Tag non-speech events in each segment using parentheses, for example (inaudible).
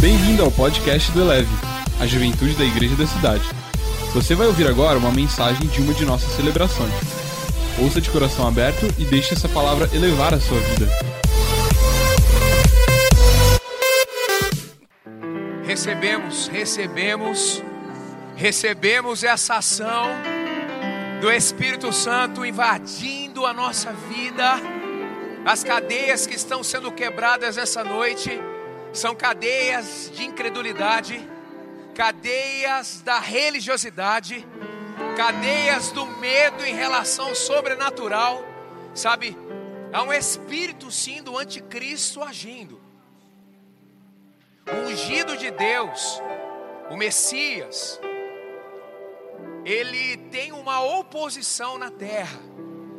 Bem-vindo ao podcast do Eleve, a juventude da igreja da cidade. Você vai ouvir agora uma mensagem de uma de nossas celebrações. Ouça de coração aberto e deixe essa palavra elevar a sua vida. Recebemos, recebemos, recebemos essa ação do Espírito Santo invadindo a nossa vida. As cadeias que estão sendo quebradas essa noite são cadeias de incredulidade, cadeias da religiosidade, cadeias do medo em relação ao sobrenatural. Sabe, há um espírito sim do anticristo agindo. O ungido de Deus, o Messias, ele tem uma oposição na terra.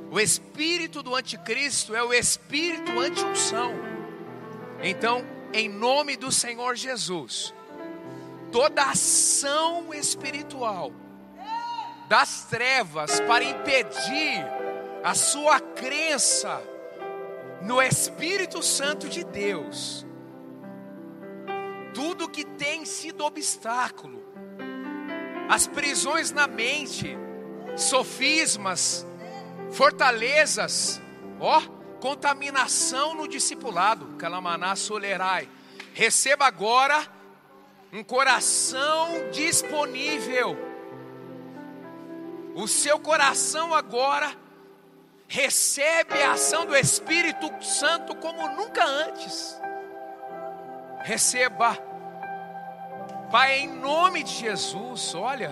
O espírito do anticristo é o espírito anti-unção. Então, em nome do Senhor Jesus, toda ação espiritual das trevas para impedir a sua crença no Espírito Santo de Deus, tudo que tem sido obstáculo, as prisões na mente, sofismas, fortalezas, ó, contaminação no discipulado, calamaná solerai. Receba agora um coração disponível. O seu coração agora recebe a ação do Espírito Santo como nunca antes. Receba, Pai, em nome de Jesus, olha,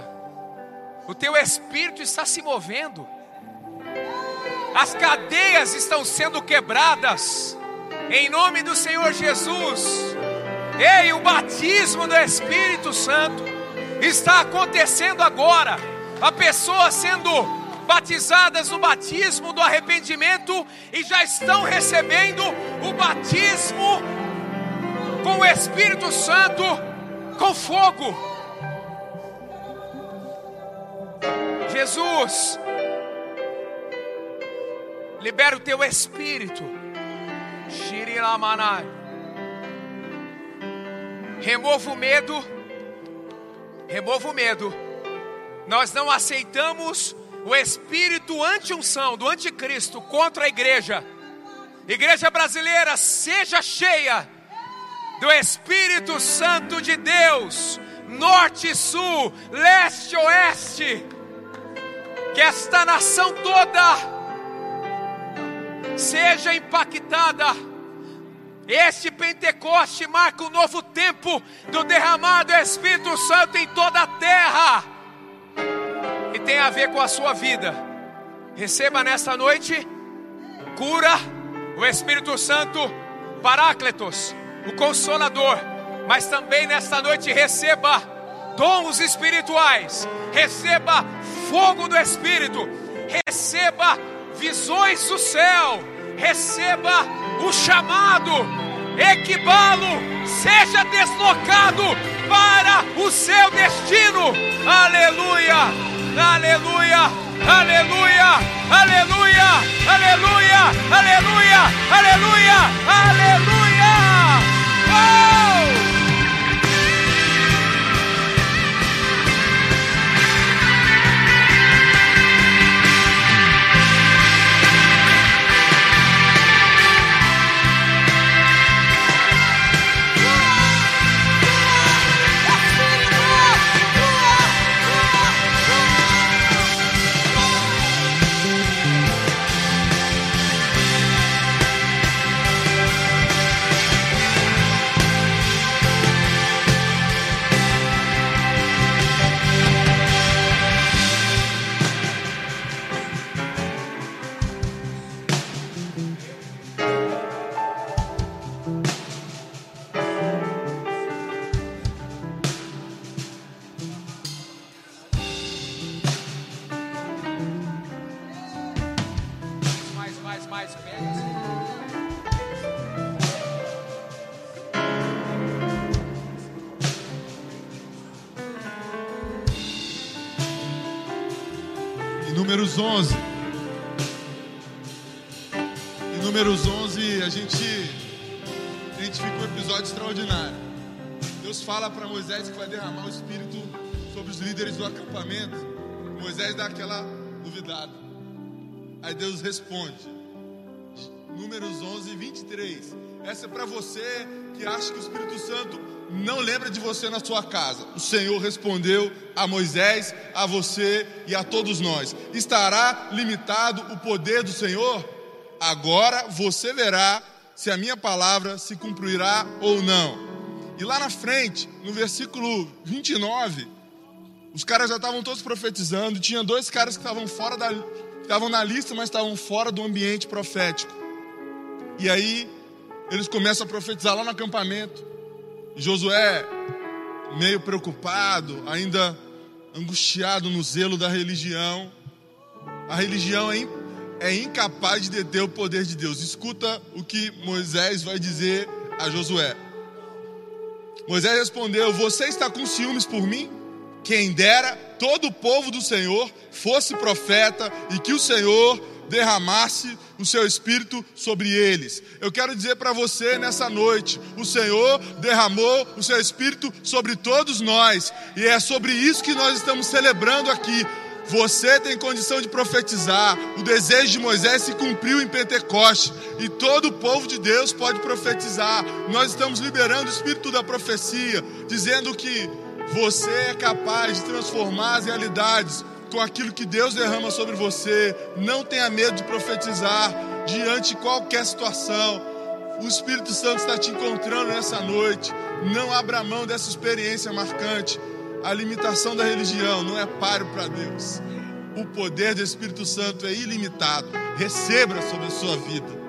o teu Espírito está se movendo as cadeias estão sendo quebradas, em nome do Senhor Jesus. Ei, o batismo do Espírito Santo está acontecendo agora. A pessoa sendo batizadas no batismo do arrependimento e já estão recebendo o batismo com o Espírito Santo com fogo. Jesus, Libera o teu espírito. Shirilamanai. Remova o medo. Remova o medo. Nós não aceitamos o espírito anti-unção do anticristo contra a igreja. Igreja brasileira, seja cheia do Espírito Santo de Deus, norte, sul, leste, oeste. Que esta nação toda seja impactada. Este Pentecoste marca um novo tempo do derramado Espírito Santo em toda a terra. E tem a ver com a sua vida. Receba nesta noite cura, o Espírito Santo, Paráclitos, o Consolador. Mas também nesta noite receba dons espirituais, receba fogo do Espírito, receba visões do céu, receba o chamado, equibalo, seja deslocado para o seu destino. Aleluia, aleluia, aleluia, aleluia, aleluia, aleluia, aleluia, aleluia. Oh! Aí Deus responde. Números 11 e 23. Essa é para você que acha que o Espírito Santo não lembra de você na sua casa. O Senhor respondeu a Moisés, a você e a todos nós: Estará limitado o poder do Senhor? Agora você verá se a minha palavra se cumprirá ou não. E lá na frente, no versículo 29, os caras já estavam todos profetizando, tinha dois caras que estavam fora da estavam na lista, mas estavam fora do ambiente profético. E aí eles começam a profetizar lá no acampamento. Josué, meio preocupado, ainda angustiado no zelo da religião. A religião é, é incapaz de deter o poder de Deus. Escuta o que Moisés vai dizer a Josué. Moisés respondeu: Você está com ciúmes por mim? Quem dera todo o povo do Senhor fosse profeta e que o Senhor derramasse o seu espírito sobre eles. Eu quero dizer para você nessa noite: o Senhor derramou o seu espírito sobre todos nós, e é sobre isso que nós estamos celebrando aqui. Você tem condição de profetizar. O desejo de Moisés se cumpriu em Pentecoste. E todo o povo de Deus pode profetizar. Nós estamos liberando o espírito da profecia, dizendo que você é capaz de transformar as realidades com aquilo que Deus derrama sobre você. Não tenha medo de profetizar diante de qualquer situação. O Espírito Santo está te encontrando nessa noite. Não abra mão dessa experiência marcante. A limitação da religião não é páreo para Deus. O poder do Espírito Santo é ilimitado. Receba sobre a sua vida.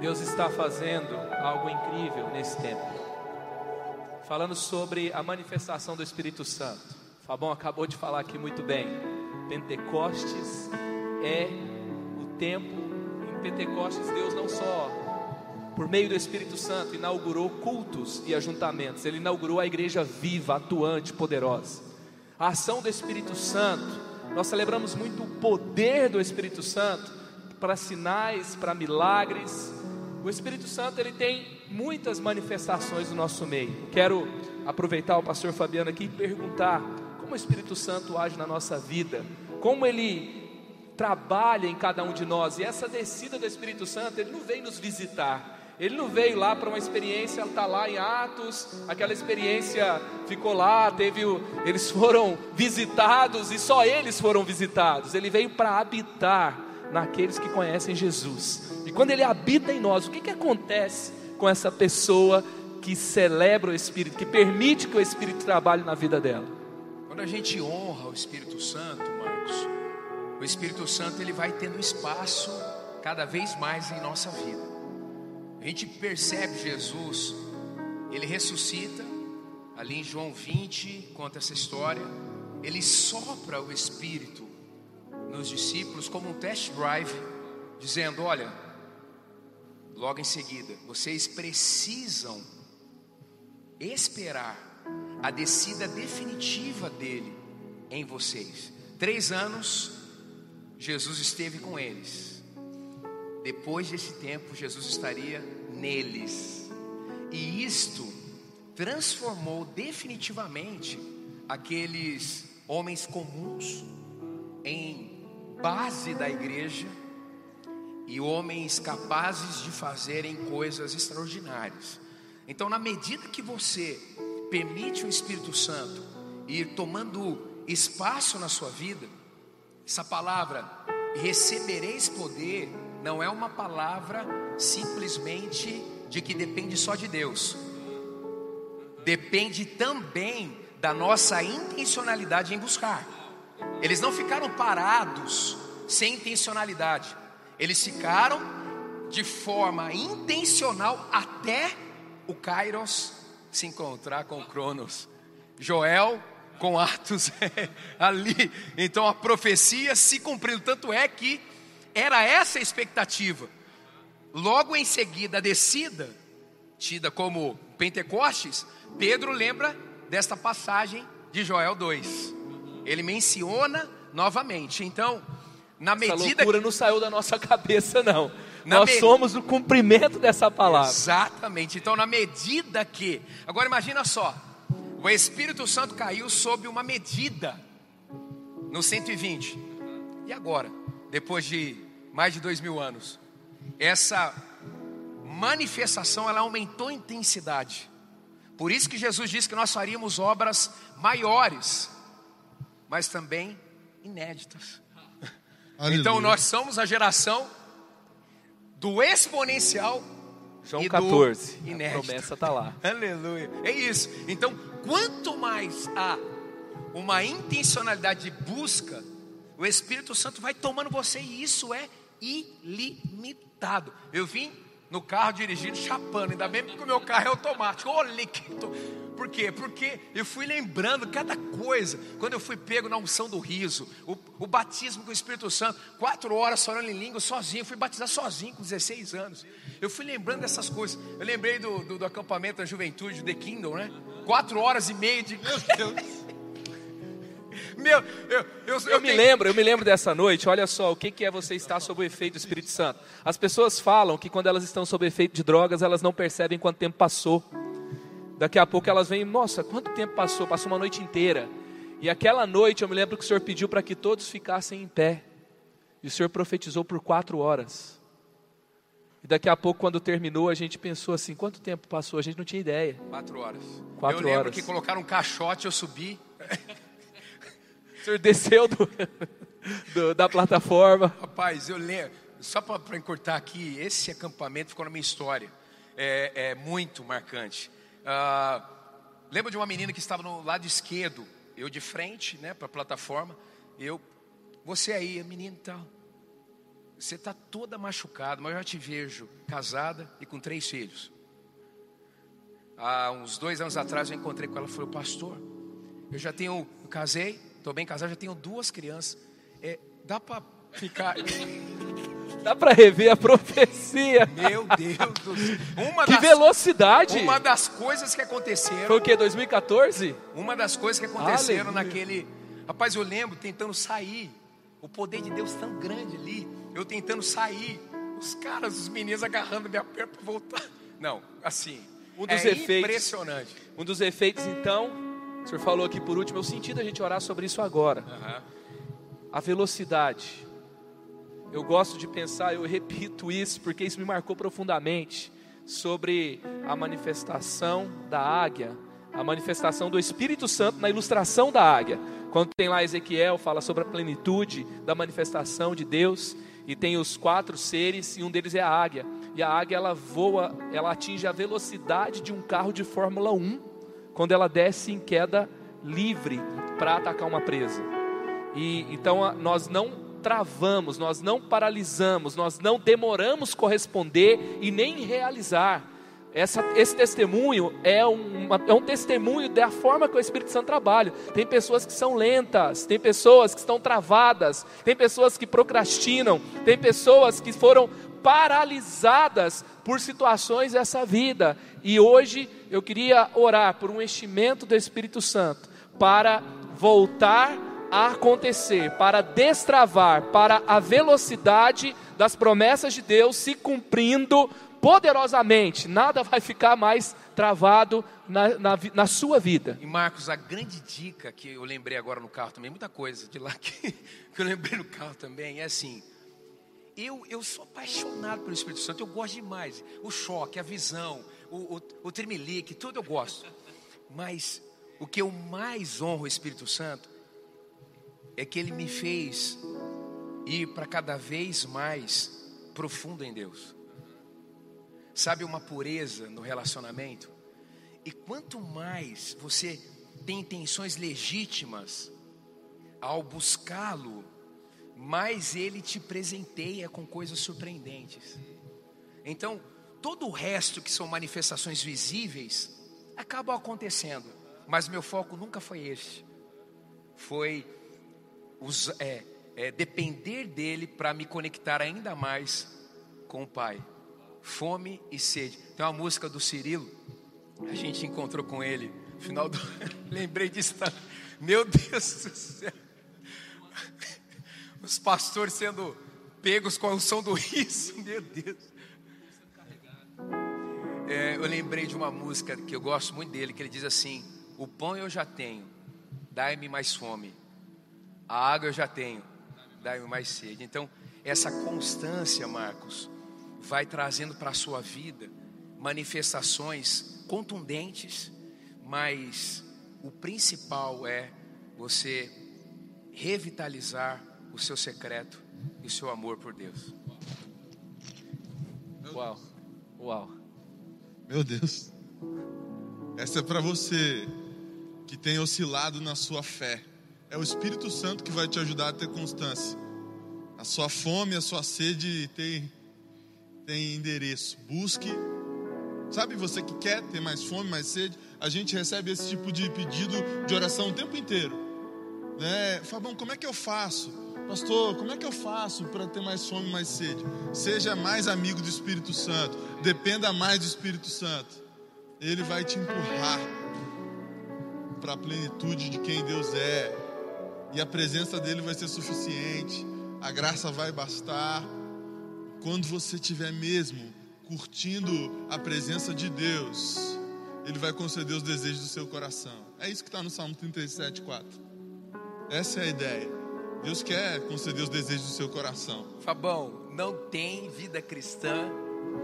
Deus está fazendo algo incrível nesse tempo. Falando sobre a manifestação do Espírito Santo. Fabão acabou de falar aqui muito bem. Pentecostes é o tempo. Em Pentecostes, Deus não só, por meio do Espírito Santo, inaugurou cultos e ajuntamentos, Ele inaugurou a igreja viva, atuante, poderosa. A ação do Espírito Santo, nós celebramos muito o poder do Espírito Santo para sinais, para milagres. O Espírito Santo ele tem muitas manifestações no nosso meio. Quero aproveitar o pastor Fabiano aqui e perguntar como o Espírito Santo age na nossa vida, como ele trabalha em cada um de nós. E essa descida do Espírito Santo, ele não veio nos visitar. Ele não veio lá para uma experiência, está lá em Atos, aquela experiência ficou lá, teve o, eles foram visitados e só eles foram visitados. Ele veio para habitar naqueles que conhecem Jesus. E quando ele habita em nós, o que, que acontece com essa pessoa que celebra o Espírito, que permite que o Espírito trabalhe na vida dela? Quando a gente honra o Espírito Santo, Marcos, o Espírito Santo ele vai tendo espaço cada vez mais em nossa vida. A gente percebe Jesus, ele ressuscita, ali em João 20, conta essa história, ele sopra o Espírito nos discípulos como um test drive, dizendo: Olha, logo em seguida, vocês precisam esperar a descida definitiva dele em vocês. Três anos, Jesus esteve com eles. Depois desse tempo, Jesus estaria neles. E isto transformou definitivamente aqueles homens comuns em base da igreja e homens capazes de fazerem coisas extraordinárias. Então, na medida que você permite o Espírito Santo ir tomando espaço na sua vida, essa palavra recebereis poder não é uma palavra simplesmente de que depende só de Deus. Depende também da nossa intencionalidade em buscar. Eles não ficaram parados sem intencionalidade. Eles ficaram de forma intencional até o Kairos se encontrar com Cronos. Joel com Atos (laughs) ali. Então a profecia se cumpriu. Tanto é que era essa a expectativa. Logo em seguida, a descida, tida como Pentecostes, Pedro lembra desta passagem de Joel 2. Ele menciona novamente. Então, na medida. Essa loucura não saiu da nossa (laughs) cabeça, não. Na nós somos o cumprimento dessa palavra. Exatamente. Então, na medida que. Agora, imagina só: o Espírito Santo caiu sob uma medida no 120. E agora, depois de mais de dois mil anos, essa manifestação ela aumentou em intensidade. Por isso que Jesus disse que nós faríamos obras maiores, mas também inéditas. Aleluia. Então, nós somos a geração do exponencial João e do 14. A inédito. promessa está lá. (laughs) Aleluia. É isso. Então, quanto mais há uma intencionalidade de busca, o Espírito Santo vai tomando você e isso é ilimitado. Eu vim no carro dirigindo, chapando, ainda bem que o meu carro é automático. Olha que. Por quê? Porque eu fui lembrando cada coisa. Quando eu fui pego na unção do riso, o, o batismo com o Espírito Santo, quatro horas falando em língua sozinho, eu fui batizar sozinho com 16 anos. Eu fui lembrando dessas coisas. Eu lembrei do, do, do acampamento da juventude, The Kingdom, né? Quatro horas e meia de. Meu Deus! Meu, eu, eu, Eu me tenho- lembro, eu me lembro dessa noite. Olha só, o que que é você estar sob o efeito do Espírito Santo? As pessoas falam que quando elas estão sob o efeito de drogas, elas não percebem quanto tempo passou. Daqui a pouco elas vêm, nossa, quanto tempo passou? Passou uma noite inteira. E aquela noite eu me lembro que o Senhor pediu para que todos ficassem em pé. E o Senhor profetizou por quatro horas. E daqui a pouco, quando terminou, a gente pensou assim: quanto tempo passou? A gente não tinha ideia. Quatro horas. Quatro eu lembro horas. que colocaram um caixote, eu subi. Senhor desceu do- do- da plataforma. Rapaz, eu lembro, só para encurtar aqui, esse acampamento ficou na minha história. É, é muito marcante. Ah, lembro de uma menina que estava no lado esquerdo, eu de frente, né, para a plataforma. Eu, você aí, a menina e tal. Você está toda machucada, mas eu já te vejo casada e com três filhos. Há uns dois anos atrás eu encontrei com ela e falei, pastor, eu já tenho, eu casei, estou bem casado, já tenho duas crianças. É, dá para ficar. (laughs) Dá para rever a profecia. Meu Deus do céu. Uma Que das, velocidade! uma das coisas que aconteceram. Foi o que? 2014? Uma das coisas que aconteceram Aleluia. naquele. Rapaz, eu lembro tentando sair. O poder de Deus tão grande ali. Eu tentando sair. Os caras, os meninos agarrando minha perna para voltar. Não, assim. Um dos é efeitos. impressionante. Um dos efeitos, então, o senhor falou aqui por último, eu senti da gente orar sobre isso agora. Aham. A velocidade. Eu gosto de pensar, eu repito isso, porque isso me marcou profundamente, sobre a manifestação da águia, a manifestação do Espírito Santo na ilustração da águia. Quando tem lá Ezequiel, fala sobre a plenitude da manifestação de Deus, e tem os quatro seres, e um deles é a águia. E a águia, ela voa, ela atinge a velocidade de um carro de Fórmula 1, quando ela desce em queda livre para atacar uma presa. E então nós não travamos, nós não paralisamos, nós não demoramos corresponder e nem realizar. Essa, esse testemunho é, uma, é um testemunho da forma que o Espírito Santo trabalha. Tem pessoas que são lentas, tem pessoas que estão travadas, tem pessoas que procrastinam, tem pessoas que foram paralisadas por situações dessa vida. E hoje eu queria orar por um enchimento do Espírito Santo para voltar a acontecer, para destravar, para a velocidade das promessas de Deus se cumprindo poderosamente. Nada vai ficar mais travado na, na, na sua vida. E Marcos, a grande dica que eu lembrei agora no carro também, muita coisa de lá que, (laughs) que eu lembrei no carro também, é assim. Eu, eu sou apaixonado pelo Espírito Santo, eu gosto demais. O choque, a visão, o, o, o tremelique, tudo eu gosto. Mas o que eu mais honro o Espírito Santo é que ele me fez ir para cada vez mais profundo em Deus. Sabe, uma pureza no relacionamento. E quanto mais você tem intenções legítimas ao buscá-lo, mais ele te presenteia com coisas surpreendentes. Então, todo o resto que são manifestações visíveis acabam acontecendo, mas meu foco nunca foi esse. Foi us- é, é, depender dele para me conectar ainda mais com o Pai. Fome e sede. Tem uma música do Cirilo, a gente encontrou com ele final do. (laughs) Lembrei disso. Meu Deus do céu. Os pastores sendo pegos com a unção do riso, (laughs) meu Deus. É, eu lembrei de uma música que eu gosto muito dele, que ele diz assim: O pão eu já tenho, dai-me mais fome. A água eu já tenho, dai-me mais sede. Então, essa constância, Marcos, vai trazendo para a sua vida manifestações contundentes, mas o principal é você revitalizar o seu secreto e o seu amor por Deus. Uau, uau. Meu Deus. Essa é para você que tem oscilado na sua fé. É o Espírito Santo que vai te ajudar a ter constância. A sua fome, a sua sede tem, tem endereço. Busque. Sabe você que quer ter mais fome, mais sede? A gente recebe esse tipo de pedido de oração o tempo inteiro. Né? Fabão, como é que eu faço? Pastor, como é que eu faço para ter mais fome, mais sede? Seja mais amigo do Espírito Santo. Dependa mais do Espírito Santo. Ele vai te empurrar para a plenitude de quem Deus é. E a presença dele vai ser suficiente. A graça vai bastar. Quando você estiver mesmo curtindo a presença de Deus, Ele vai conceder os desejos do seu coração. É isso que está no Salmo 37, 4. Essa é a ideia. Deus quer conceder os desejos do seu coração. Fabão, não tem vida cristã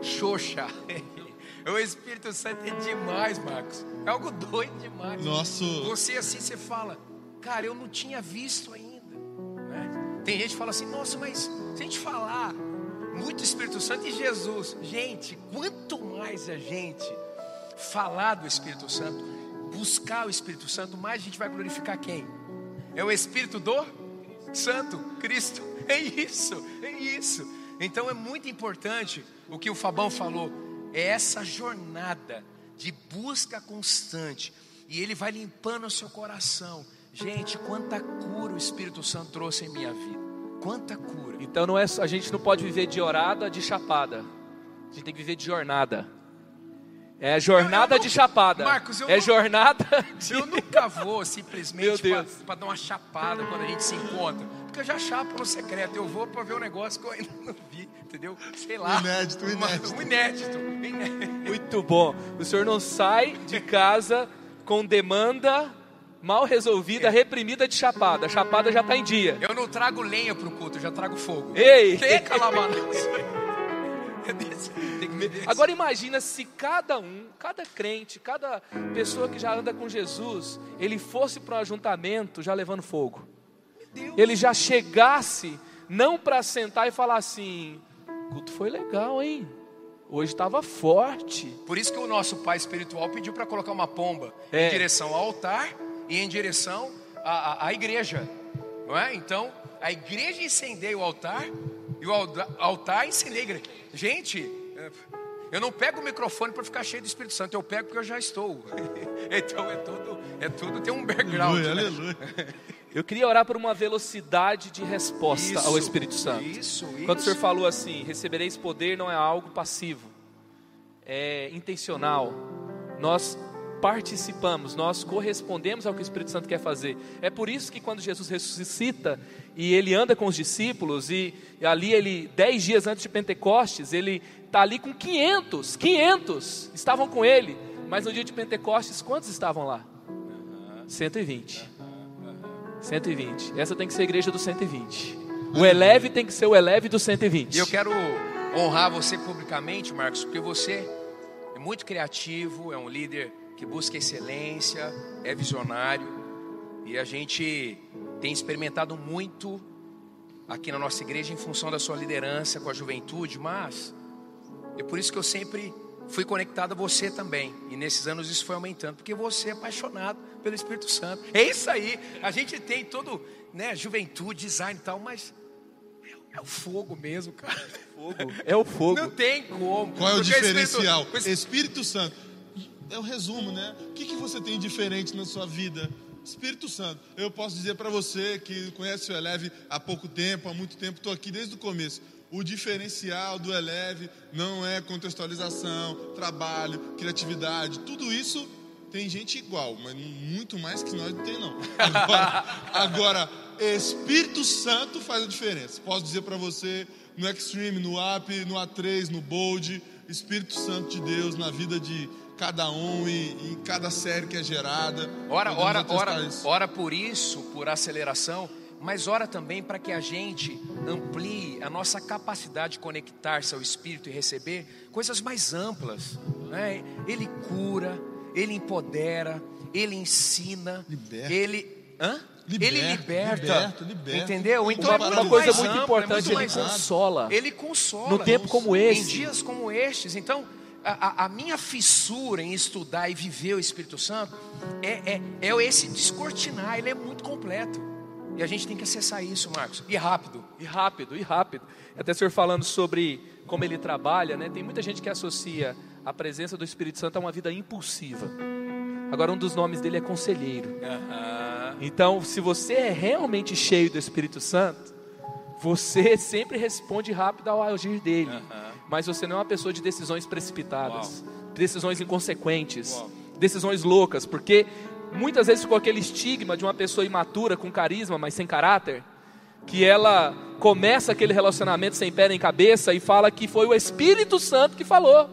xoxa. (laughs) O Espírito Santo é demais, Marcos. É algo doido demais. Nosso. Você assim, você fala, cara, eu não tinha visto ainda. né? Tem gente que fala assim, nossa, mas se a gente falar muito Espírito Santo e Jesus, gente, quanto mais a gente falar do Espírito Santo, buscar o Espírito Santo, mais a gente vai glorificar quem? É o Espírito do Santo, Cristo. É isso, é isso. Então é muito importante o que o Fabão falou, é essa jornada de busca constante. E ele vai limpando o seu coração. Gente, quanta cura o Espírito Santo trouxe em minha vida. Quanta cura. Então não é, a gente não pode viver de orada, de chapada. A gente tem que viver de jornada. É jornada Eu- eu de não- chapada. Marcos, eu é não- jornada de... Eu nunca vou simplesmente para dar uma chapada quando a gente se encontra. Porque eu já chapo no secreto. Eu vou para ver um negócio que eu ainda não vi, entendeu? Sei lá. Inédito, Uma- inédito. Um inédito. inédito. Muito bom. O senhor não sai de casa com demanda mal resolvida, reprimida de chapada. A chapada já está em dia. Eu não trago lenha pro culto, eu já trago fogo. Ei! Que calabanaço. É Agora imagina se cada um, cada crente, cada pessoa que já anda com Jesus, ele fosse para um ajuntamento já levando fogo. Ele já chegasse não para sentar e falar assim: "O culto foi legal, hein? Hoje estava forte". Por isso que o nosso pai espiritual pediu para colocar uma pomba É. em direção ao altar e em direção à, à- à igreja. Não é? Então, a igreja incendeia o altar e o altar incendeia a igreja. Gente, é, eu não pego o microfone para ficar cheio do Espírito Santo, eu pego porque eu já estou. (laughs) Então é tudo, é tudo tem um background. Aleluia, né? aleluia. (laughs) Eu queria orar por uma velocidade de resposta ao Isso, Espírito Santo. Isso, Quando o isso. senhor falou assim, recebereis poder não é algo passivo, é intencional. Nós participamos, nós correspondemos ao que o Espírito Santo quer fazer. É por isso que quando Jesus ressuscita e ele anda com os discípulos e, ali ele dez dias antes de Pentecostes ele está ali com 500, 500 estavam com ele. Mas no dia de Pentecostes quantos estavam lá? 120. 120. Essa tem que ser a igreja do 120. O eleve tem que ser o eleve do 120. E eu quero honrar você publicamente, Marcos, porque você é muito criativo, é um líder que busca excelência, é visionário, e a gente tem experimentado muito aqui na nossa igreja em função da sua liderança com a juventude, mas é por isso que eu sempre fui conectado a você também, e nesses anos isso foi aumentando, porque você é apaixonado pelo Espírito Santo. É isso aí, a gente tem todo, né, juventude, design e tal, mas é o fogo mesmo, cara. É o fogo. Não tem como. Qual é o diferencial? o Espírito- Espírito Santo. É o resumo, né? O que, que você tem diferente na sua vida? Espírito Santo. Eu posso dizer para você que conhece o Eleve há pouco tempo, há muito tempo, estou aqui desde o começo. O diferencial do Eleve não é contextualização, trabalho, criatividade. Tudo isso tem gente igual, mas muito mais que nós não tem não. Agora, (laughs) agora Espírito Santo faz a diferença. Posso dizer para você no Extreme, no Up, no A3, no Bold. Espírito Santo de Deus na vida de cada um e em cada série que é gerada. Ora, ora, ora, isso. ora por isso, por aceleração, mas ora também para que a gente amplie a nossa capacidade de conectar-se ao Espírito e receber coisas mais amplas. Né? Ele cura, ele empodera, ele ensina, Liberta. ele. Hã? Liberta, ele liberta, liberta, liberta. entendeu? Então Uma- é muito uma coisa mais muito amplo, é importante, muito ele amplo. consola. Ele consola. No tempo como esse. Em dias como estes. Então, a, a- minha fissura em estudar e viver o Espírito Santo é, é, é esse descortinar, ele é muito completo. E a gente tem que acessar isso, Marcos. E rápido. E rápido, e rápido. Até o senhor falando sobre como ele trabalha, né? Tem muita gente que associa a presença do Espírito Santo a uma vida impulsiva. Agora, um dos nomes dele é conselheiro. Então, se você é realmente cheio do Espírito Santo, você sempre responde rápido ao agir dele. Mas você não é uma pessoa de decisões precipitadas, decisões inconsequentes, Uau. decisões loucas, porque muitas vezes ficou aquele estigma de uma pessoa imatura, com carisma, mas sem caráter, que ela começa aquele relacionamento sem pé nem cabeça e fala que foi o Espírito Santo que falou.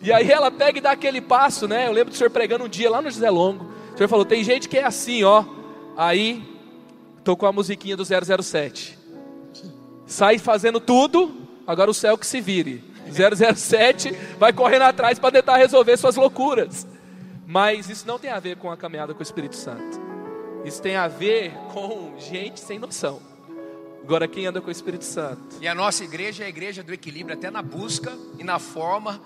E aí ela pega e dá aquele passo, né? Eu lembro do senhor pregando um dia lá no José Longo. O senhor falou: tem gente que é assim, ó. Aí tocou a musiquinha do 007. Sai fazendo tudo, agora o céu que se vire. 007 vai correndo atrás para tentar resolver suas loucuras. Mas isso não tem a ver com a caminhada com o Espírito Santo. Isso tem a ver com gente sem noção. Agora, quem anda com o Espírito Santo? E a nossa igreja é a igreja do equilíbrio, até na busca e na forma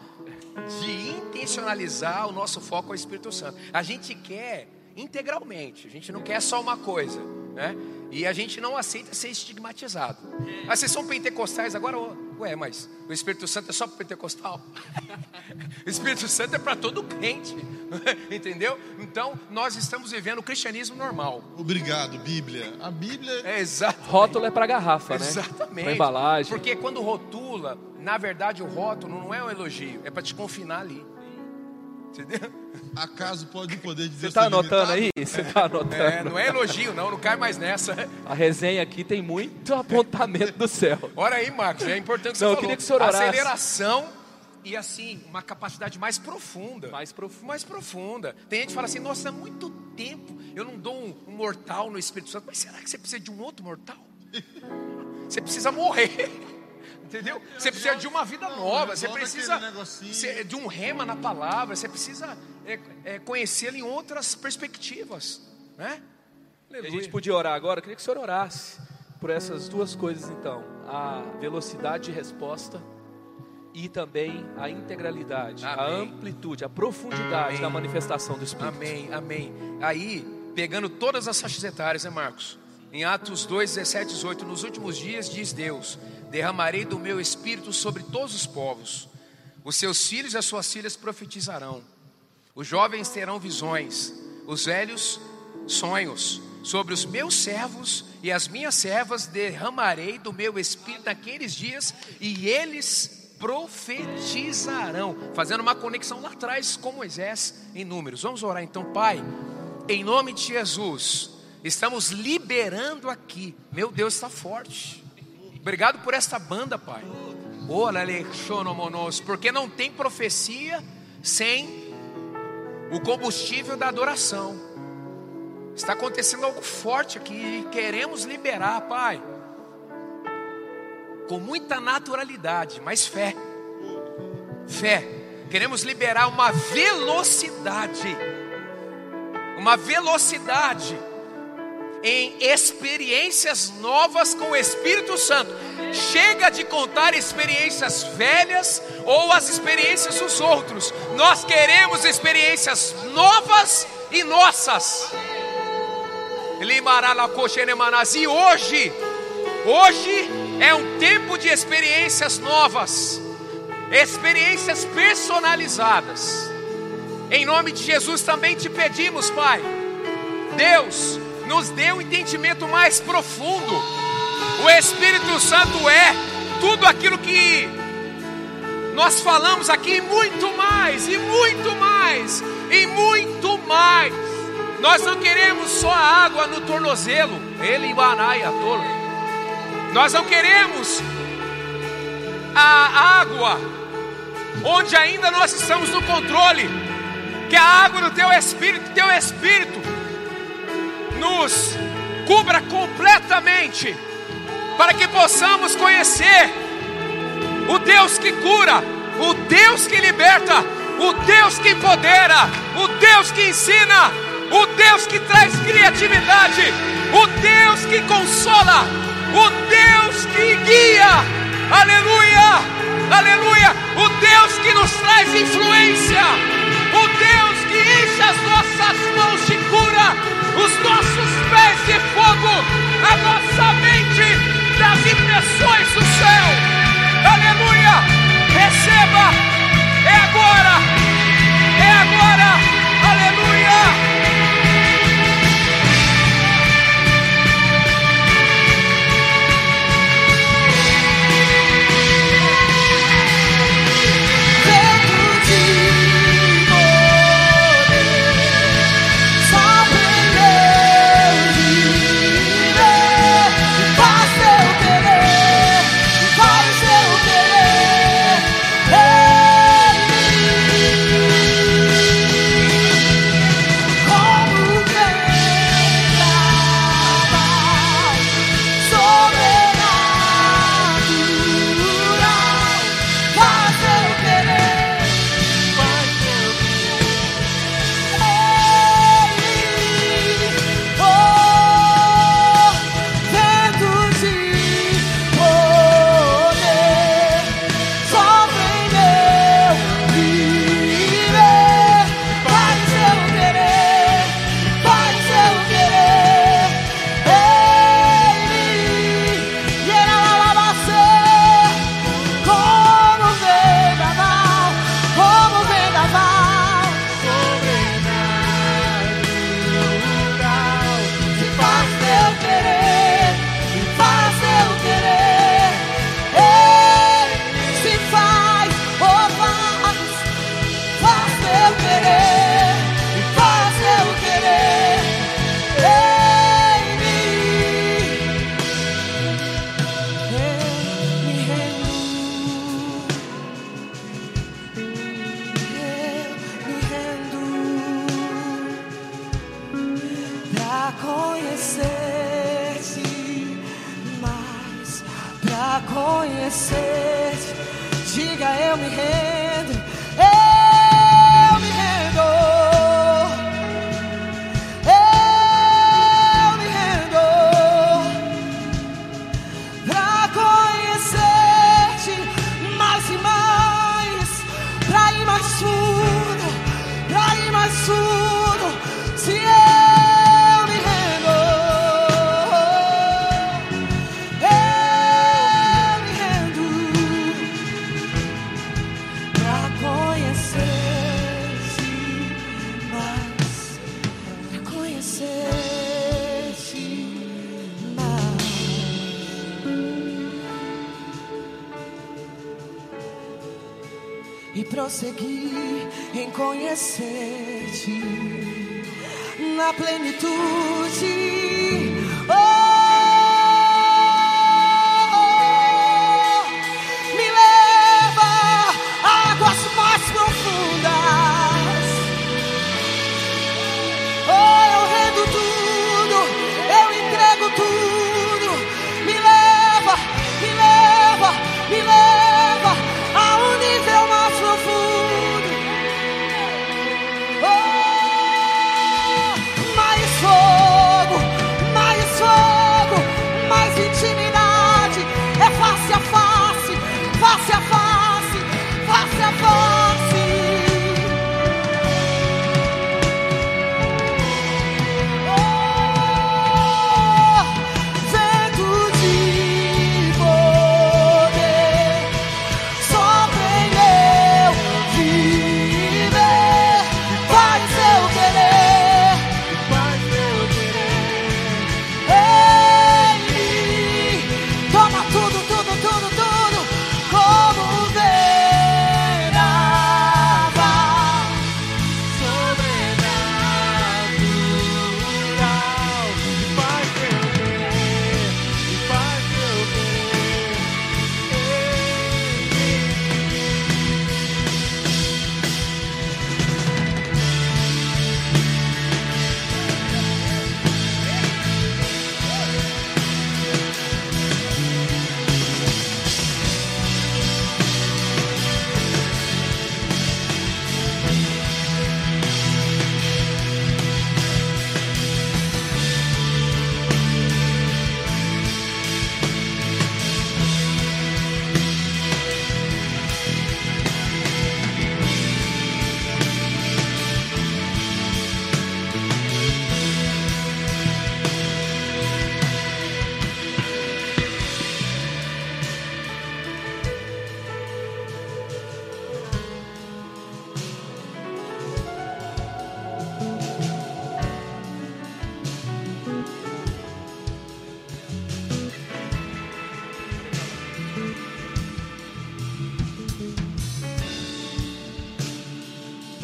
de intencionalizar o nosso foco ao Espírito Santo. A gente quer integralmente, a gente não quer só uma coisa, né? E a gente não aceita ser estigmatizado. Ah, vocês são pentecostais agora? Ué, mas o Espírito Santo é só para pentecostal? (laughs) o Espírito Santo é para todo crente, (laughs) entendeu? Então, nós estamos vivendo o cristianismo normal. Obrigado, Bíblia. A Bíblia É exato. Rótulo é para garrafa, né? Exatamente. Para embalagem. Porque quando rotula, na verdade o rótulo não é um elogio, é para te confinar ali. Entendeu? acaso pode o poder de Você Deus está ser anotando limitado? aí? Você está anotando? É, não é elogio, não, não cai mais nessa. A resenha aqui tem muito apontamento do céu. Olha aí, Marcos, é importante que você Não, eu falou. queria que o senhor orasse. Aceleração e assim, uma capacidade mais profunda. Mais profundo. Mais profunda. Tem gente que fala assim, nossa, há muito tempo eu não dou um, um mortal no Espírito Santo. Mas será que você precisa de um outro mortal? Você precisa morrer. Entendeu? Você precisa de uma vida nova. Você precisa cê- de um rema na palavra. Você precisa é, é, conhecê-lo em outras perspectivas. Né? A gente podia orar agora, eu queria que o senhor orasse por essas duas coisas então: a velocidade de resposta e também a integralidade, a Amém. amplitude, a profundidade Amém. da manifestação do Espírito. Amém, amém. Aí, pegando todas as faixas etárias, né, Marcos? Em Atos 2, 17, 18, nos últimos dias, diz Deus: derramarei do meu espírito sobre todos os povos. Os seus filhos e as suas filhas profetizarão. Os jovens terão visões, os velhos sonhos. Sobre os meus servos e as minhas servas derramarei do meu espírito naqueles dias e eles profetizarão. Fazendo uma conexão lá atrás com Moisés em números. Vamos orar então, Pai, em nome de Jesus. Estamos liberando aqui. Meu Deus está forte. Obrigado por esta banda, Pai. Porque não tem profecia sem o combustível da adoração. Está acontecendo algo forte aqui e queremos liberar, Pai. Com muita naturalidade, mas fé. Fé. Queremos liberar uma velocidade. Uma velocidade em experiências novas com o Espírito Santo. Chega de contar experiências velhas ou as experiências dos outros. Nós queremos experiências novas e nossas. E hoje, hoje é um tempo de experiências novas, experiências personalizadas. Em nome de Jesus também te pedimos, Pai. Deus, nos dê um entendimento mais profundo. O Espírito Santo é tudo aquilo que nós falamos aqui, e muito mais, e muito mais, e muito mais. Nós não queremos só a água no tornozelo, ele anaia tolo. Nós não queremos a água, onde ainda nós estamos no controle, que a água do teu Espírito, teu Espírito, nos cubra completamente, para que possamos conhecer o Deus que cura, o Deus que liberta, o Deus que empodera, o Deus que ensina, o Deus que traz criatividade, o Deus que consola, o Deus que guia, aleluia, aleluia, o Deus que nos traz influência, o Deus que enche as nossas mãos de cura, os nossos pés de fogo, a nossa mente das impressões do céu, aleluia, receba, é agora, é agora, aleluia.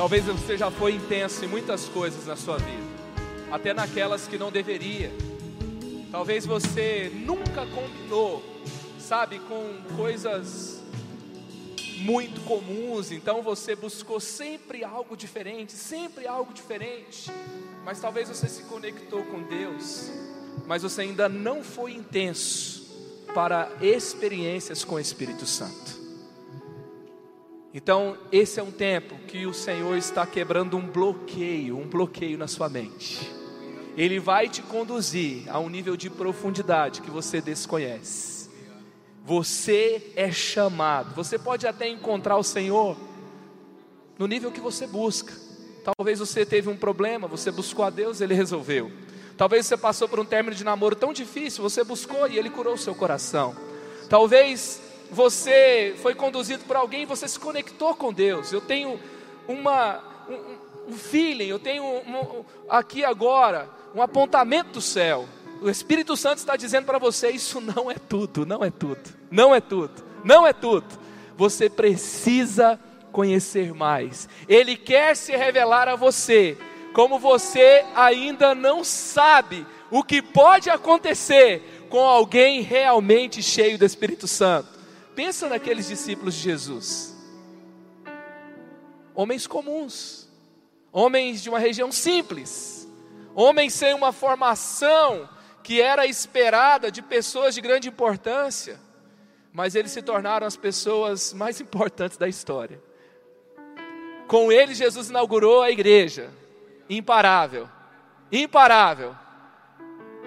Talvez você já foi intenso em muitas coisas na sua vida, até naquelas que não deveria. Talvez você nunca combinou, sabe, com coisas muito comuns, então você buscou sempre algo diferente, sempre algo diferente. Mas talvez você se conectou com Deus, mas você ainda não foi intenso para experiências com o Espírito Santo. Então, esse é um tempo que o Senhor está quebrando um bloqueio, um bloqueio na sua mente. Ele vai te conduzir a um nível de profundidade que você desconhece. Você é chamado. Você pode até encontrar o Senhor no nível que você busca. Talvez você teve um problema, você buscou a Deus, ele resolveu. Talvez você passou por um término de namoro tão difícil, você buscou e ele curou o seu coração. Talvez você foi conduzido por alguém você se conectou com Deus. Eu tenho uma, um, um feeling, eu tenho um, aqui agora um apontamento do céu. O Espírito Santo está dizendo para você: isso não é tudo, não é tudo, não é tudo, não é tudo. Você precisa conhecer mais. Ele quer se revelar a você, como você ainda não sabe o que pode acontecer com alguém realmente cheio do Espírito Santo. Pensa naqueles discípulos de Jesus. Homens comuns, homens de uma região simples, homens sem uma formação que era esperada de pessoas de grande importância, mas eles se tornaram as pessoas mais (laughs) importantes da história. Com eles, Jesus inaugurou a igreja, imparável, imparável.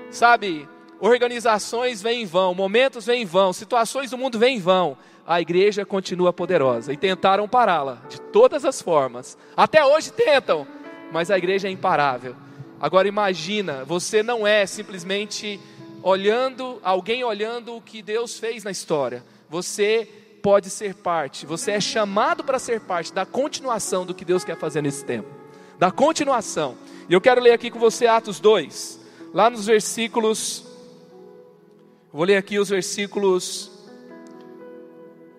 Sabe, organizações vêm em vão, momentos vêm em vão, situações do mundo vêm em vão. A igreja continua poderosa e tentaram pará-la de todas as formas. Até hoje tentam, mas a igreja é imparável. Agora imagina, você não é simplesmente olhando, alguém olhando o que Deus fez na história. Você pode ser parte, você é chamado para ser parte da continuação do que Deus quer fazer nesse tempo. Da continuação. E eu quero ler aqui com você Atos 2, lá nos versículos Vou ler aqui os versículos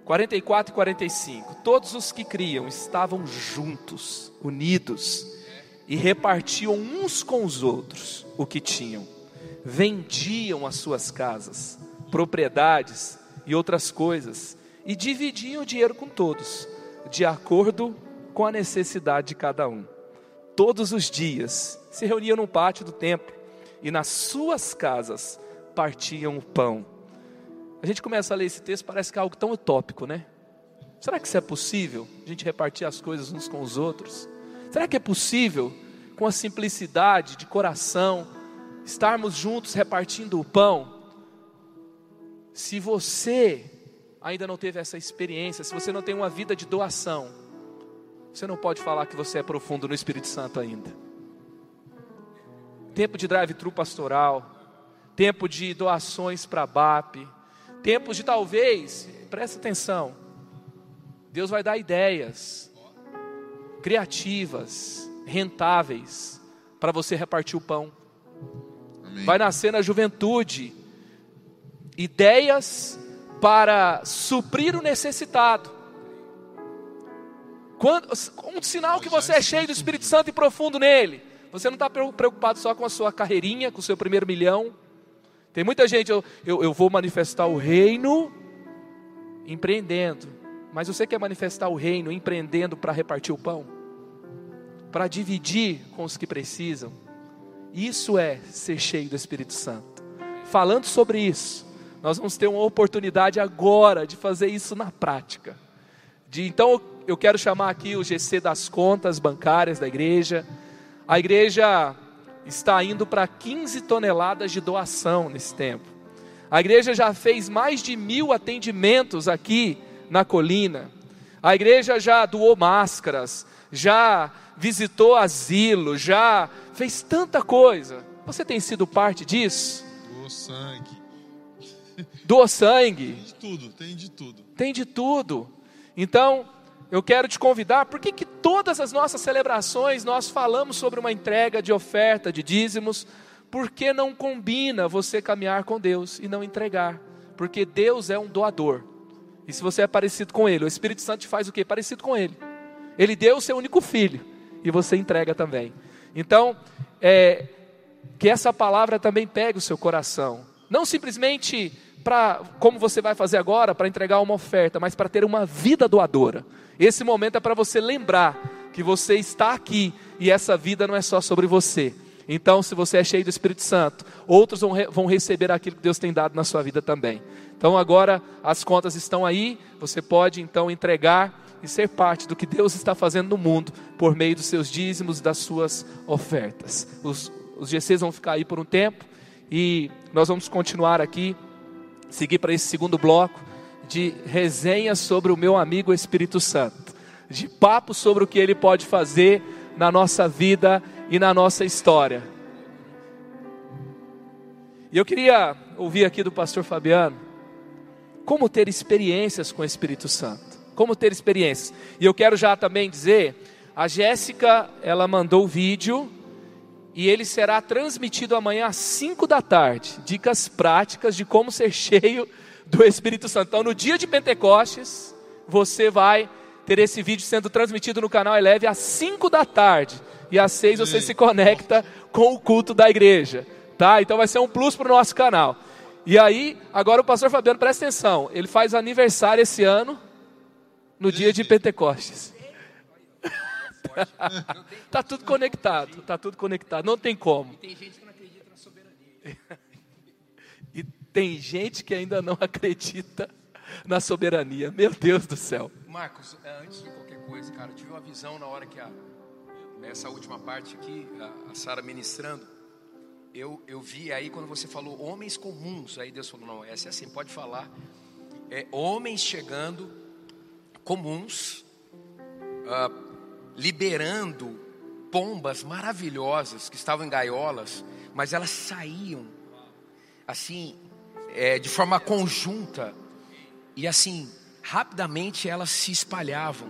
44 e 45. Todos os que criam estavam juntos, unidos, e repartiam uns com os outros o que tinham. Vendiam as suas casas, propriedades e outras coisas, e dividiam o dinheiro com todos, de acordo com a necessidade de cada um. Todos os dias se reuniam no pátio do templo e nas suas casas partiam o pão. A gente começa a ler esse texto, parece que é algo tão utópico, né? Será que isso é possível? A gente repartir as coisas uns com os outros? Será que é possível, com a simplicidade de coração, estarmos juntos repartindo o pão? Se você ainda não teve essa experiência, se você não tem uma vida de doação, você não pode falar que você é profundo no Espírito Santo ainda. Tempo de drive-thru pastoral, tempo de doações para a BAP, tempos de talvez, presta atenção, Deus vai dar ideias criativas, rentáveis, para você repartir o pão. Amém. Vai nascer na juventude ideias para suprir o necessitado. Quando, um sinal que você é cheio do Espírito Santo e profundo nele. Você não está preocupado só com a sua carreirinha, com o seu primeiro milhão tem muita gente, eu, eu, eu vou manifestar o reino empreendendo. Mas você quer manifestar o reino empreendendo para repartir o pão? Para dividir com os que precisam? Isso é ser cheio do Espírito Santo. Falando sobre isso, nós vamos ter uma oportunidade agora de fazer isso na prática. De, então eu quero chamar aqui o GC das contas bancárias da igreja. A igreja está indo para 15 toneladas de doação nesse tempo. A igreja já fez mais de mil atendimentos aqui na colina. A igreja já doou máscaras, já visitou asilo, já fez tanta coisa. Você tem sido parte disso? Doou sangue. Doou sangue. Tem de tudo, tem de tudo. Tem de tudo. Então, eu quero te convidar, por que, que todas as nossas celebrações nós falamos sobre uma entrega de oferta, de dízimos? Porque não combina você caminhar com Deus e não entregar? Porque Deus é um doador. E se você é parecido com Ele, o Espírito Santo te faz o quê? Parecido com Ele. Ele deu o seu único filho e você entrega também. Então, é, que essa palavra também pegue o seu coração. Não simplesmente para, como você vai fazer agora, para entregar uma oferta, mas para ter uma vida doadora. Esse momento é para você lembrar que você está aqui e essa vida não é só sobre você. Então, se você é cheio do Espírito Santo, outros vão, re vão receber aquilo que Deus tem dado na sua vida também. Então, agora as contas estão aí, você pode então entregar e ser parte do que Deus está fazendo no mundo por meio dos seus dízimos, das suas ofertas. Os, os GCs vão ficar aí por um tempo e nós vamos continuar aqui, seguir para esse segundo bloco de resenha sobre o meu amigo Espírito Santo, de papo sobre o que ele pode fazer na nossa vida e na nossa história. E eu queria ouvir aqui do pastor Fabiano como ter experiências com o Espírito Santo. Como ter experiências. E eu quero já também dizer, a Jéssica, ela mandou o vídeo e ele será transmitido amanhã às 5 da tarde. Dicas práticas de como ser (laughs) cheio do Espírito Santo. Então, no dia de Pentecostes, você vai ter esse vídeo sendo transmitido no canal Eleve às 5 da tarde. E às 6 você se conecta com o culto da igreja. Tá? Então vai ser um plus para o nosso canal. E aí, agora o pastor Fabiano, presta atenção. Ele faz aniversário esse ano, no dia de Pentecostes. (laughs) tá tudo conectado, tá tudo conectado, não tem como. E tem gente que não acredita na soberania. (laughs) tem gente que ainda não (laughs) acredita na soberania. Meu Deus do céu. Marcos, é, antes de qualquer coisa, cara, tive uma visão na hora que a, essa última parte aqui, a, Sara ministrando, eu, eu vi aí quando você falou homens comuns, aí Deus falou, não, essa é assim, pode falar. É, homens chegando, comuns, uh, liberando pombas maravilhosas que estavam em gaiolas, mas elas saíam assim, é, de forma conjunta, e assim, rapidamente elas se espalhavam.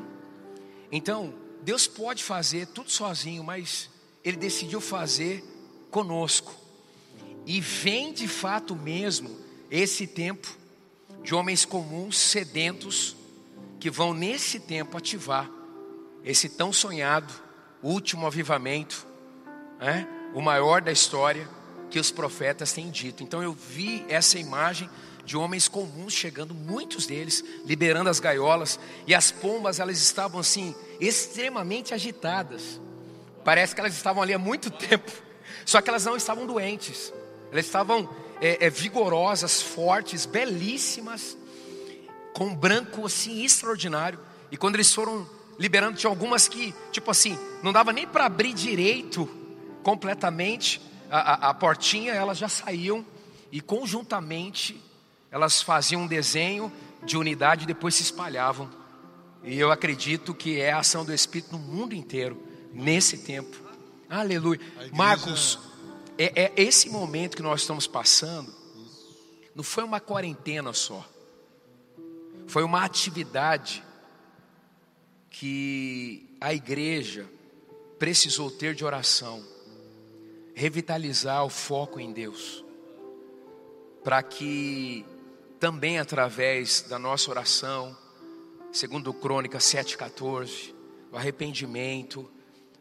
Então, Deus pode fazer tudo sozinho, mas Ele decidiu fazer conosco. E vem de fato mesmo esse tempo de homens comuns sedentos que vão nesse tempo ativar esse tão sonhado último avivamento, né? o maior da história que os profetas têm dito. Então eu vi essa imagem de homens comuns chegando, muitos deles liberando as gaiolas e as pombas elas estavam assim extremamente agitadas. Parece que elas estavam ali há muito (laughs) tempo, só que elas não estavam doentes. Elas estavam é, é, vigorosas, fortes, belíssimas, com um branco assim extraordinário. E quando eles foram liberando, tinha algumas que, tipo assim, não dava nem para abrir direito completamente a, a, a, portinha, elas já saíam e conjuntamente elas faziam um desenho de unidade e depois se espalhavam. E eu acredito que é a ação do Espírito no mundo inteiro, nesse tempo. Aleluia. Igreja... Marcos, é, é esse momento que nós estamos passando, não foi uma quarentena só, foi uma atividade que a igreja precisou ter de oração, revitalizar o foco em Deus, para que também através da nossa oração, segundo Crônica 7,14, o arrependimento,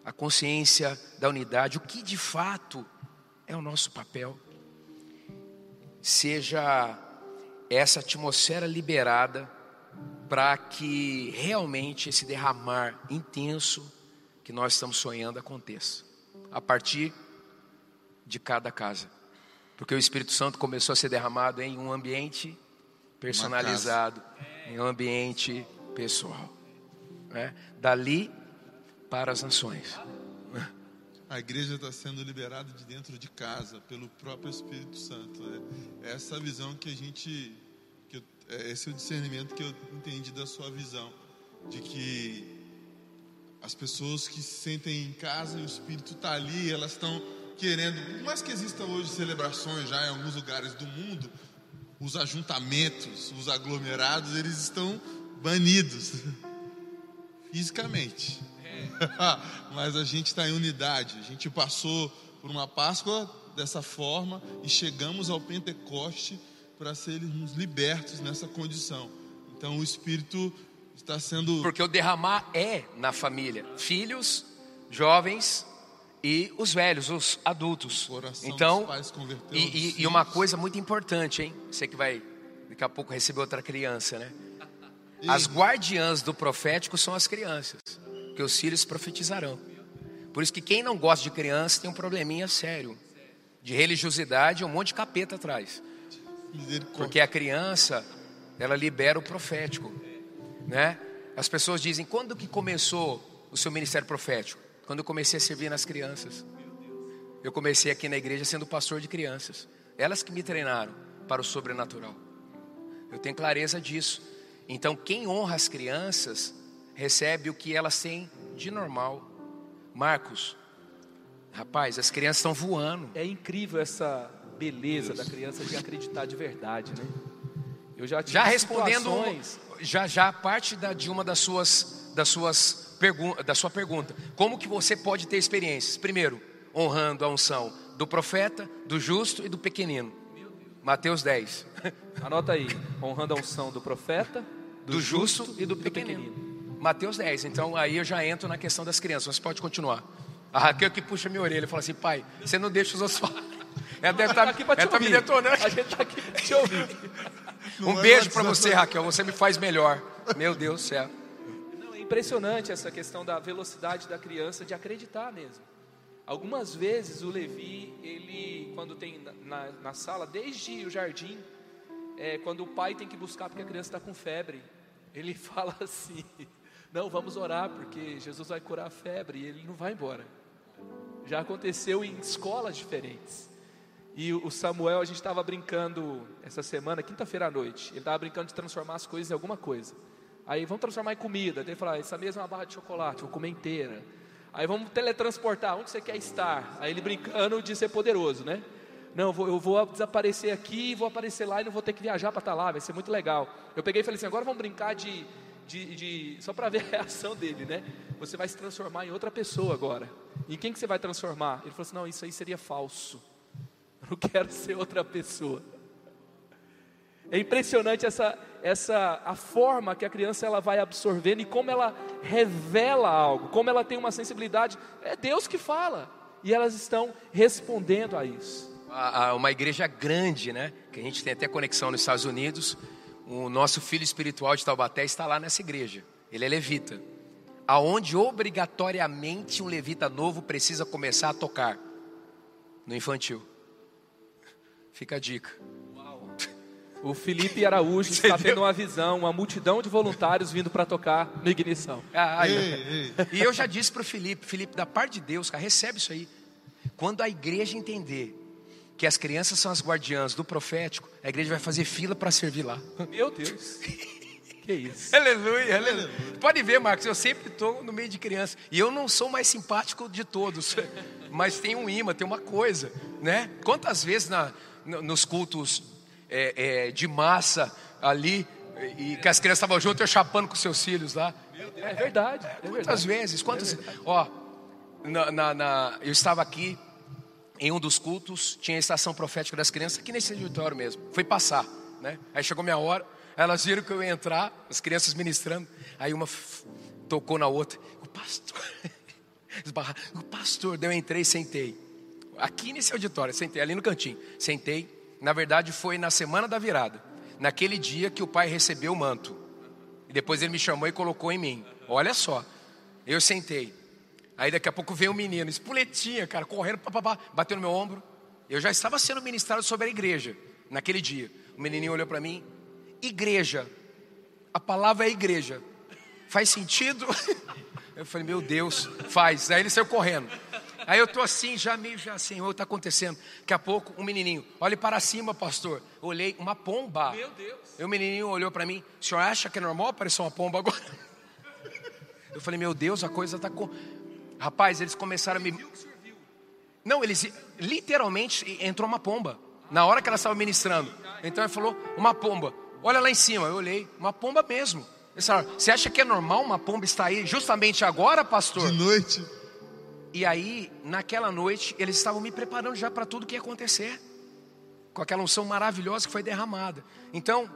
a consciência da unidade, o que de fato é o nosso papel, seja essa atmosfera liberada para que realmente esse derramar intenso que nós estamos sonhando aconteça, a partir de cada casa. Porque o Espírito Santo começou a ser derramado em um ambiente personalizado, em um ambiente pessoal. Né? Dali para as nações. A igreja está sendo liberada de dentro de casa pelo próprio Espírito Santo. É essa visão que a gente é, esse é o discernimento que eu entendi da sua visão, de que as pessoas que se sentem em casa e o Espírito está ali, elas estão querendo, por mais que existam hoje celebrações já em alguns lugares do mundo, os ajuntamentos, os aglomerados, eles estão banidos (laughs) fisicamente. (laughs) Mas a gente está em unidade. A gente passou por uma Páscoa dessa forma e chegamos ao Pentecoste para sermos libertos nessa condição. Então o Espírito está sendo Porque o derramar é na família: filhos, jovens e os velhos, os adultos. Então, e, e- e uma coisa muito importante, hein? Você que vai daqui a pouco receber outra criança, né? E- As guardiãs do profético são as crianças, que os filhos profetizarão. Por isso que quem não gosta de criança tem um probleminha sério de religiosidade e um monte de capeta atrás. Porque a criança, ela libera o profético, né? As pessoas dizem, quando que começou o seu ministério profético? Quando eu comecei a servir nas crianças. Eu comecei aqui na igreja sendo pastor de crianças. Elas que me treinaram para o sobrenatural. Eu tenho clareza disso. Então, quem honra as crianças, recebe o que elas têm de normal. Marcos, rapaz, as crianças estão voando. É incrível essa beleza da criança de acreditar de verdade, né? Eu já tive Já respondendo, situações- já já parte da, de uma das suas, das suas da sua pergunta. Como que você pode ter experiências? Primeiro, honrando a unção do profeta, do justo e do pequenino. Mateus 10. (laughs) Anota aí, honrando a unção do profeta, Do, justo, e do pequenino. Mateus 10. Então aí eu já entro na questão das crianças. Mas pode continuar. A Raquel que puxa minha orelha e fala assim, pai, você não deixa os outros falar. (laughs) Ela deve Tá estar ela tá me detonando. A gente tá aqui pra te ouvir. (laughs) Um beijo para você, Raquel. Você me faz melhor. Meu Deus do céu. Impressionante essa questão da velocidade da criança de acreditar mesmo. Algumas vezes o Levi, ele, quando tem na, na sala, desde o jardim, é, quando o pai tem que buscar porque a criança está com febre, ele (laughs) fala assim: Não, vamos orar porque Jesus vai curar a febre e ele não vai embora. Já aconteceu em escolas diferentes. E o Samuel, a gente estava brincando essa semana, quinta-feira à noite. Ele estava brincando de transformar as coisas em alguma coisa. Aí vamos transformar em comida. Daí ele falou: ah, essa mesma é uma barra de chocolate, vou comer inteira. Aí vamos teletransportar, onde você quer estar? Aí ele brincando de ser poderoso, né? Não, eu vou, desaparecer aqui, vou aparecer lá e não vou ter que viajar para estar lá, vai ser muito legal. Eu peguei e falei assim: agora vamos brincar de. de, de- só para ver a reação dele, né? Você vai se transformar em outra pessoa agora. Em quem que você vai transformar? Ele falou assim: não, isso aí seria falso. Eu não quero ser outra pessoa. É impressionante essa, essa a forma que a criança ela vai absorvendo e como ela revela algo, como ela tem uma sensibilidade. É Deus que fala e elas estão respondendo a isso. uma igreja grande, né? Que a gente tem até conexão nos Estados Unidos. O nosso filho espiritual de Taubaté está lá nessa igreja. Ele é levita. Aonde obrigatoriamente um levita novo precisa começar a tocar? No infantil. Fica a dica. O Felipe Araújo está tendo uma visão, uma multidão de voluntários vindo para tocar no Ignição. Ah. Ei, ei. E eu já disse para o Felipe, Felipe, da parte de Deus, cara, recebe isso aí. Quando a igreja entender que as crianças são as guardiãs do profético, a igreja vai fazer fila para servir lá. Meu Deus. Que isso? Aleluia, aleluia. Pode ver, Marcos, eu sempre estou no meio de criança. E eu não sou o mais simpático de todos. (laughs) Mas tem um imã, tem uma coisa, né? Quantas vezes na, no- nos cultos é, é, de massa ali, e que as crianças estavam juntas, eu chapando com seus filhos lá. É verdade. É Quantas verdade. vezes? Quantas Ó, na, na- na- eu estava aqui em um dos cultos, tinha a estação profética das crianças, aqui nesse auditório mesmo. Foi passar, né? Aí chegou minha hora, elas viram que eu ia entrar, as crianças ministrando. Aí uma tocou na outra. O pastor. (laughs) Esbarra, o pastor, daí eu entrei e sentei. Aqui nesse auditório, sentei ali no cantinho. Sentei. Na verdade, foi na semana da virada. Naquele dia que o pai recebeu o manto. E depois ele me chamou e colocou em mim. Olha só. Eu sentei. Aí daqui a pouco veio um menino, espuletinha, cara, correndo, bateu no meu ombro. Eu já estava sendo ministrado sobre a igreja naquele dia. O menininho olhou para mim. Igreja. A palavra é igreja. Faz sentido? (laughs) Eu falei, meu Deus, faz. Aí ele saiu correndo. Aí eu tô assim, já meio já assim, que está acontecendo? Daqui a pouco, um menininho, olhe para cima, pastor. Olhei, uma pomba. Meu Deus. E o menininho olhou para mim, o senhor acha que é normal aparecer uma pomba agora? (laughs) Eu falei, meu Deus, a coisa está com. Rapaz, eles começaram a me. Não, eles literalmente entrou uma pomba. Na hora que ela estava ministrando. Então ele falou, uma pomba. Olha lá em cima. Eu olhei, uma pomba mesmo. Eles falaram, você acha que é normal uma pomba estar aí justamente agora, pastor? De noite. E aí, naquela noite, eles estavam me preparando já para tudo que ia acontecer. Com aquela unção maravilhosa que foi derramada. Então,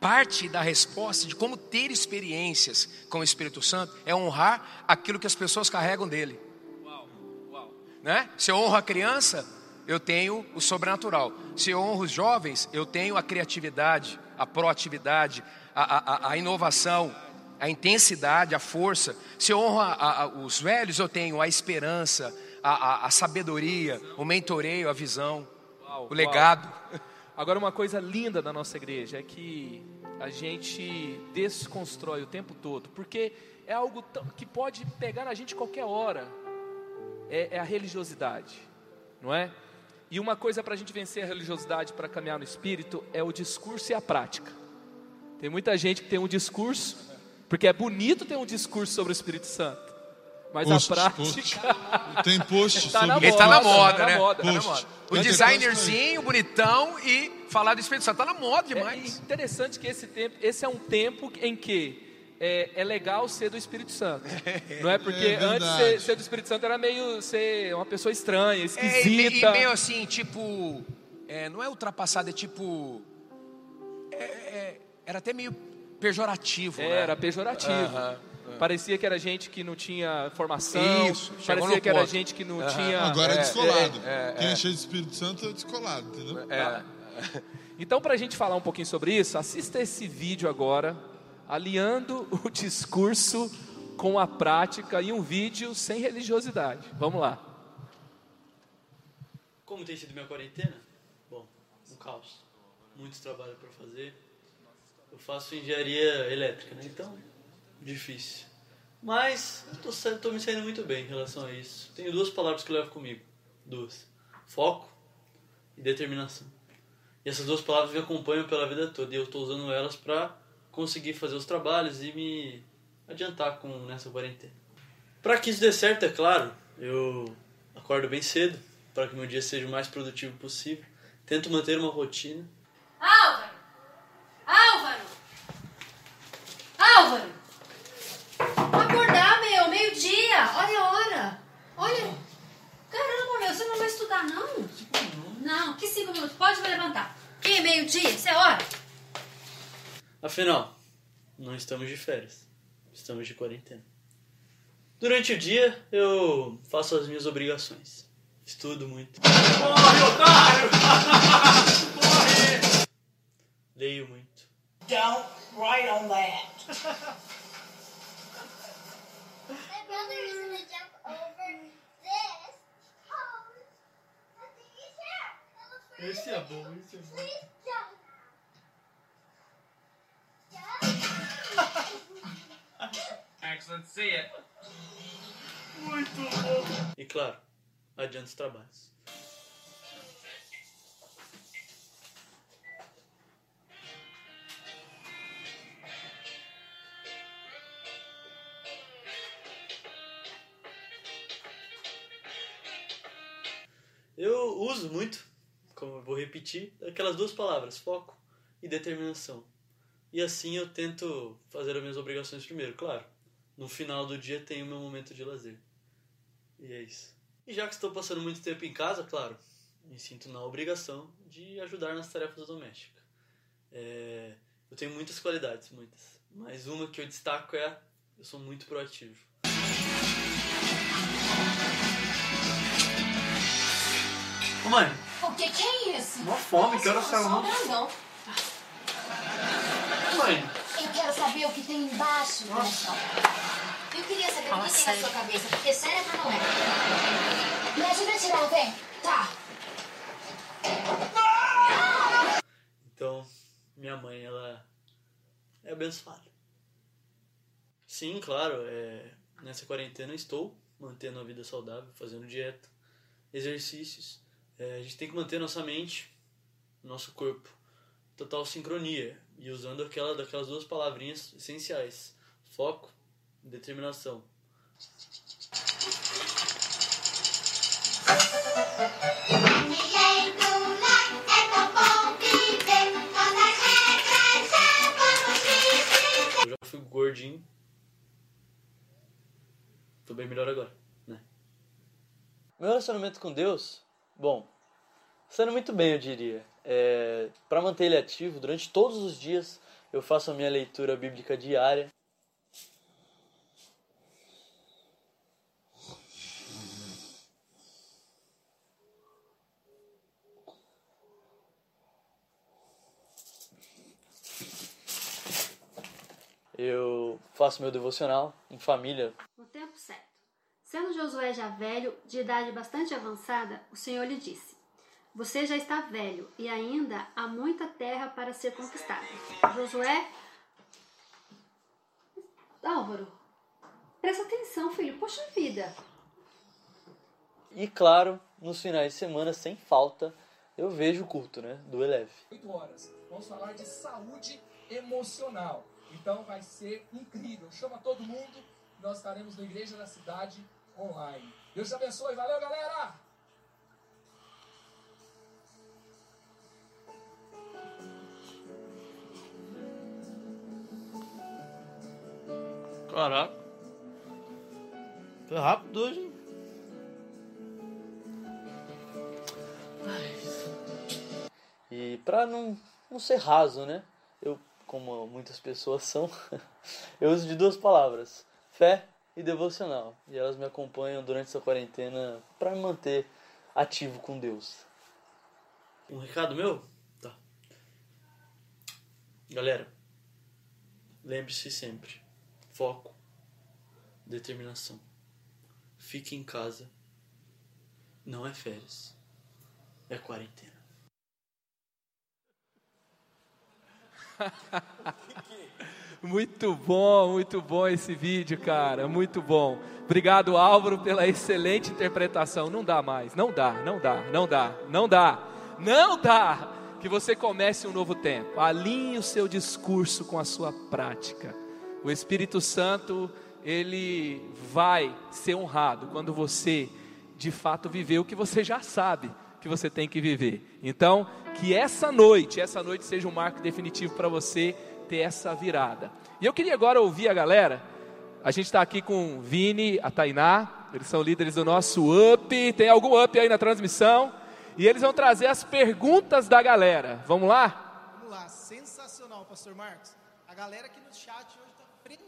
parte da resposta de como ter experiências com o Espírito Santo é honrar aquilo que as pessoas carregam dele. Né? Se eu honro a criança, eu tenho o sobrenatural. Se eu honro os jovens, eu tenho a criatividade, a proatividade, a, a, a inovação, a intensidade, a força. Se eu honro a, a, os velhos, eu tenho a esperança, a, a sabedoria, o mentoreio, a visão, Uau, o legado. uau. (laughs) Agora, uma coisa linda da nossa igreja é que a gente desconstrói o tempo todo, porque é algo que pode pegar na gente qualquer hora. É, é a religiosidade, não é? E uma coisa para a gente vencer a religiosidade para caminhar no espírito é o discurso e a prática. Tem muita gente que tem um discurso, porque é bonito ter um discurso sobre o Espírito Santo, mas Post, a prática. (laughs) Tem post Tá na sobre Ele tá na Moda, tá na né? moda. Tá na moda. O designerzinho, bonitão e falar do Espírito Santo. Tá na moda É demais. interessante que esse tempo, esse é um tempo em que é, é legal ser do Espírito Santo, (laughs) não é? Porque É antes ser, ser do Espírito Santo era meio ser uma pessoa estranha, É, e, esquisita. e meio assim, tipo. é, não é ultrapassado, é tipo. é, é, era até meio pejorativo. né? Era pejorativo. Aham, Parecia que era gente que não tinha formação. Isso, parecia que era ponto. gente que não tinha. Agora é, É, descolado. é, é, Quem é é. cheio de Espírito Santo é descolado, entendeu? É. Então, para a gente falar um pouquinho sobre isso, assista esse vídeo agora, aliando (laughs) o discurso com a prática e um vídeo sem religiosidade. Vamos lá. Como tem sido minha quarentena? Bom, um caos. Muito trabalho para fazer. Eu faço engenharia elétrica, né? Então, difícil. Mas tô me saindo muito bem em relação a isso. Tenho duas palavras que eu levo comigo. Duas. Foco e determinação. E essas duas palavras me acompanham pela vida toda. E eu estou usando elas para conseguir fazer os trabalhos e me adiantar com nessa quarentena. Para que isso dê certo, é claro, eu acordo bem cedo para que meu dia seja o mais produtivo possível. Tento manter uma rotina. Álvaro! Álvaro! Álvaro! Acordar, meu, meio-dia! Olha a hora! Olha! Caramba, meu, você não vai estudar, não? Não, que cinco minutos, pode me levantar. Que meio-dia? Isso é hora? Afinal, não estamos de férias, estamos de quarentena. Durante o dia, eu faço as minhas obrigações. Estudo muito. Corre, otário! Corre! (laughs) Leio muito. Don't write on that. My brother is gonna jump over this hole. I think he's here. It looks very Esse é bom, esse é bom. Please jump. Jump. Excellent, see it. E claro, adianta os trabalhos. Eu uso muito, como eu vou repetir, aquelas duas palavras, foco e determinação. E assim eu tento fazer as minhas obrigações primeiro, claro. No final do dia tem o meu momento de lazer. E é isso. E já que estou passando muito tempo em casa, claro, me sinto na obrigação de ajudar nas tarefas domésticas. É, eu tenho muitas qualidades, muitas. Mas uma que eu destaco é eu sou muito proativo. Ô mãe, O que, que é isso? uma fome, que hora saiu não? grandão. Mãe, Eu quero saber o que tem embaixo do lençol. Eu queria saber o que tem na sua cabeça, porque cérebro não é. Me ajuda a tirar, vem. Tá. Então, minha mãe, ela é abençoada. Sim, claro, é, nessa quarentena estou mantendo a vida saudável, fazendo dieta, exercícios. É, a gente tem que manter nossa mente, nosso corpo, total sincronia e usando aquela daquelas duas palavrinhas essenciais: foco, determinação. Eu já fui gordinho. Tô bem melhor agora, né? Meu relacionamento com Deus, bom, sendo muito bem, eu diria. É, para manter ele ativo durante todos os dias, Eu faço a minha leitura bíblica diária. Eu faço meu devocional em família. No tempo certo. Sendo Josué já velho, de idade bastante avançada, o Senhor lhe disse: Você já está velho e ainda há muita terra para ser conquistada. Josué. Álvaro, presta atenção, filho. Poxa vida. E claro, nos finais de semana, sem falta, eu vejo o culto, né? Do Eleve. 8 horas. Vamos falar de saúde emocional. Então vai ser incrível. Chama todo mundo. Nós estaremos na Igreja da Cidade online. Deus te abençoe. Valeu, galera! Caraca. Foi rápido hoje. hein? E pra não, não ser raso, né? Eu, como muitas pessoas são, (laughs) eu uso de duas palavras: fé e devocional. E elas me acompanham durante essa quarentena pra me manter ativo com Deus. Um recado meu? Tá. Galera, lembre-se sempre: foco, determinação. Fique em casa. Não é férias, é quarentena. (laughs) Muito bom, muito bom esse vídeo, cara. Muito bom. Obrigado, Álvaro, pela excelente interpretação. Não dá mais, não dá, não dá, não dá, não dá, não dá. Que você comece um novo tempo. Alinhe o seu discurso com a sua prática. O Espírito Santo, ele vai ser honrado quando você, de fato, viver o que você já sabe que você tem que viver. Então, que essa noite, essa noite seja um marco definitivo para você ter essa virada. E eu queria agora ouvir a galera. A gente está aqui com o Vini, a Tainá, eles são líderes do nosso UP. Tem algum UP aí na transmissão? E eles vão trazer as perguntas da galera. Vamos lá? Vamos lá, sensacional, Pastor Marcos. A galera aqui no chat hoje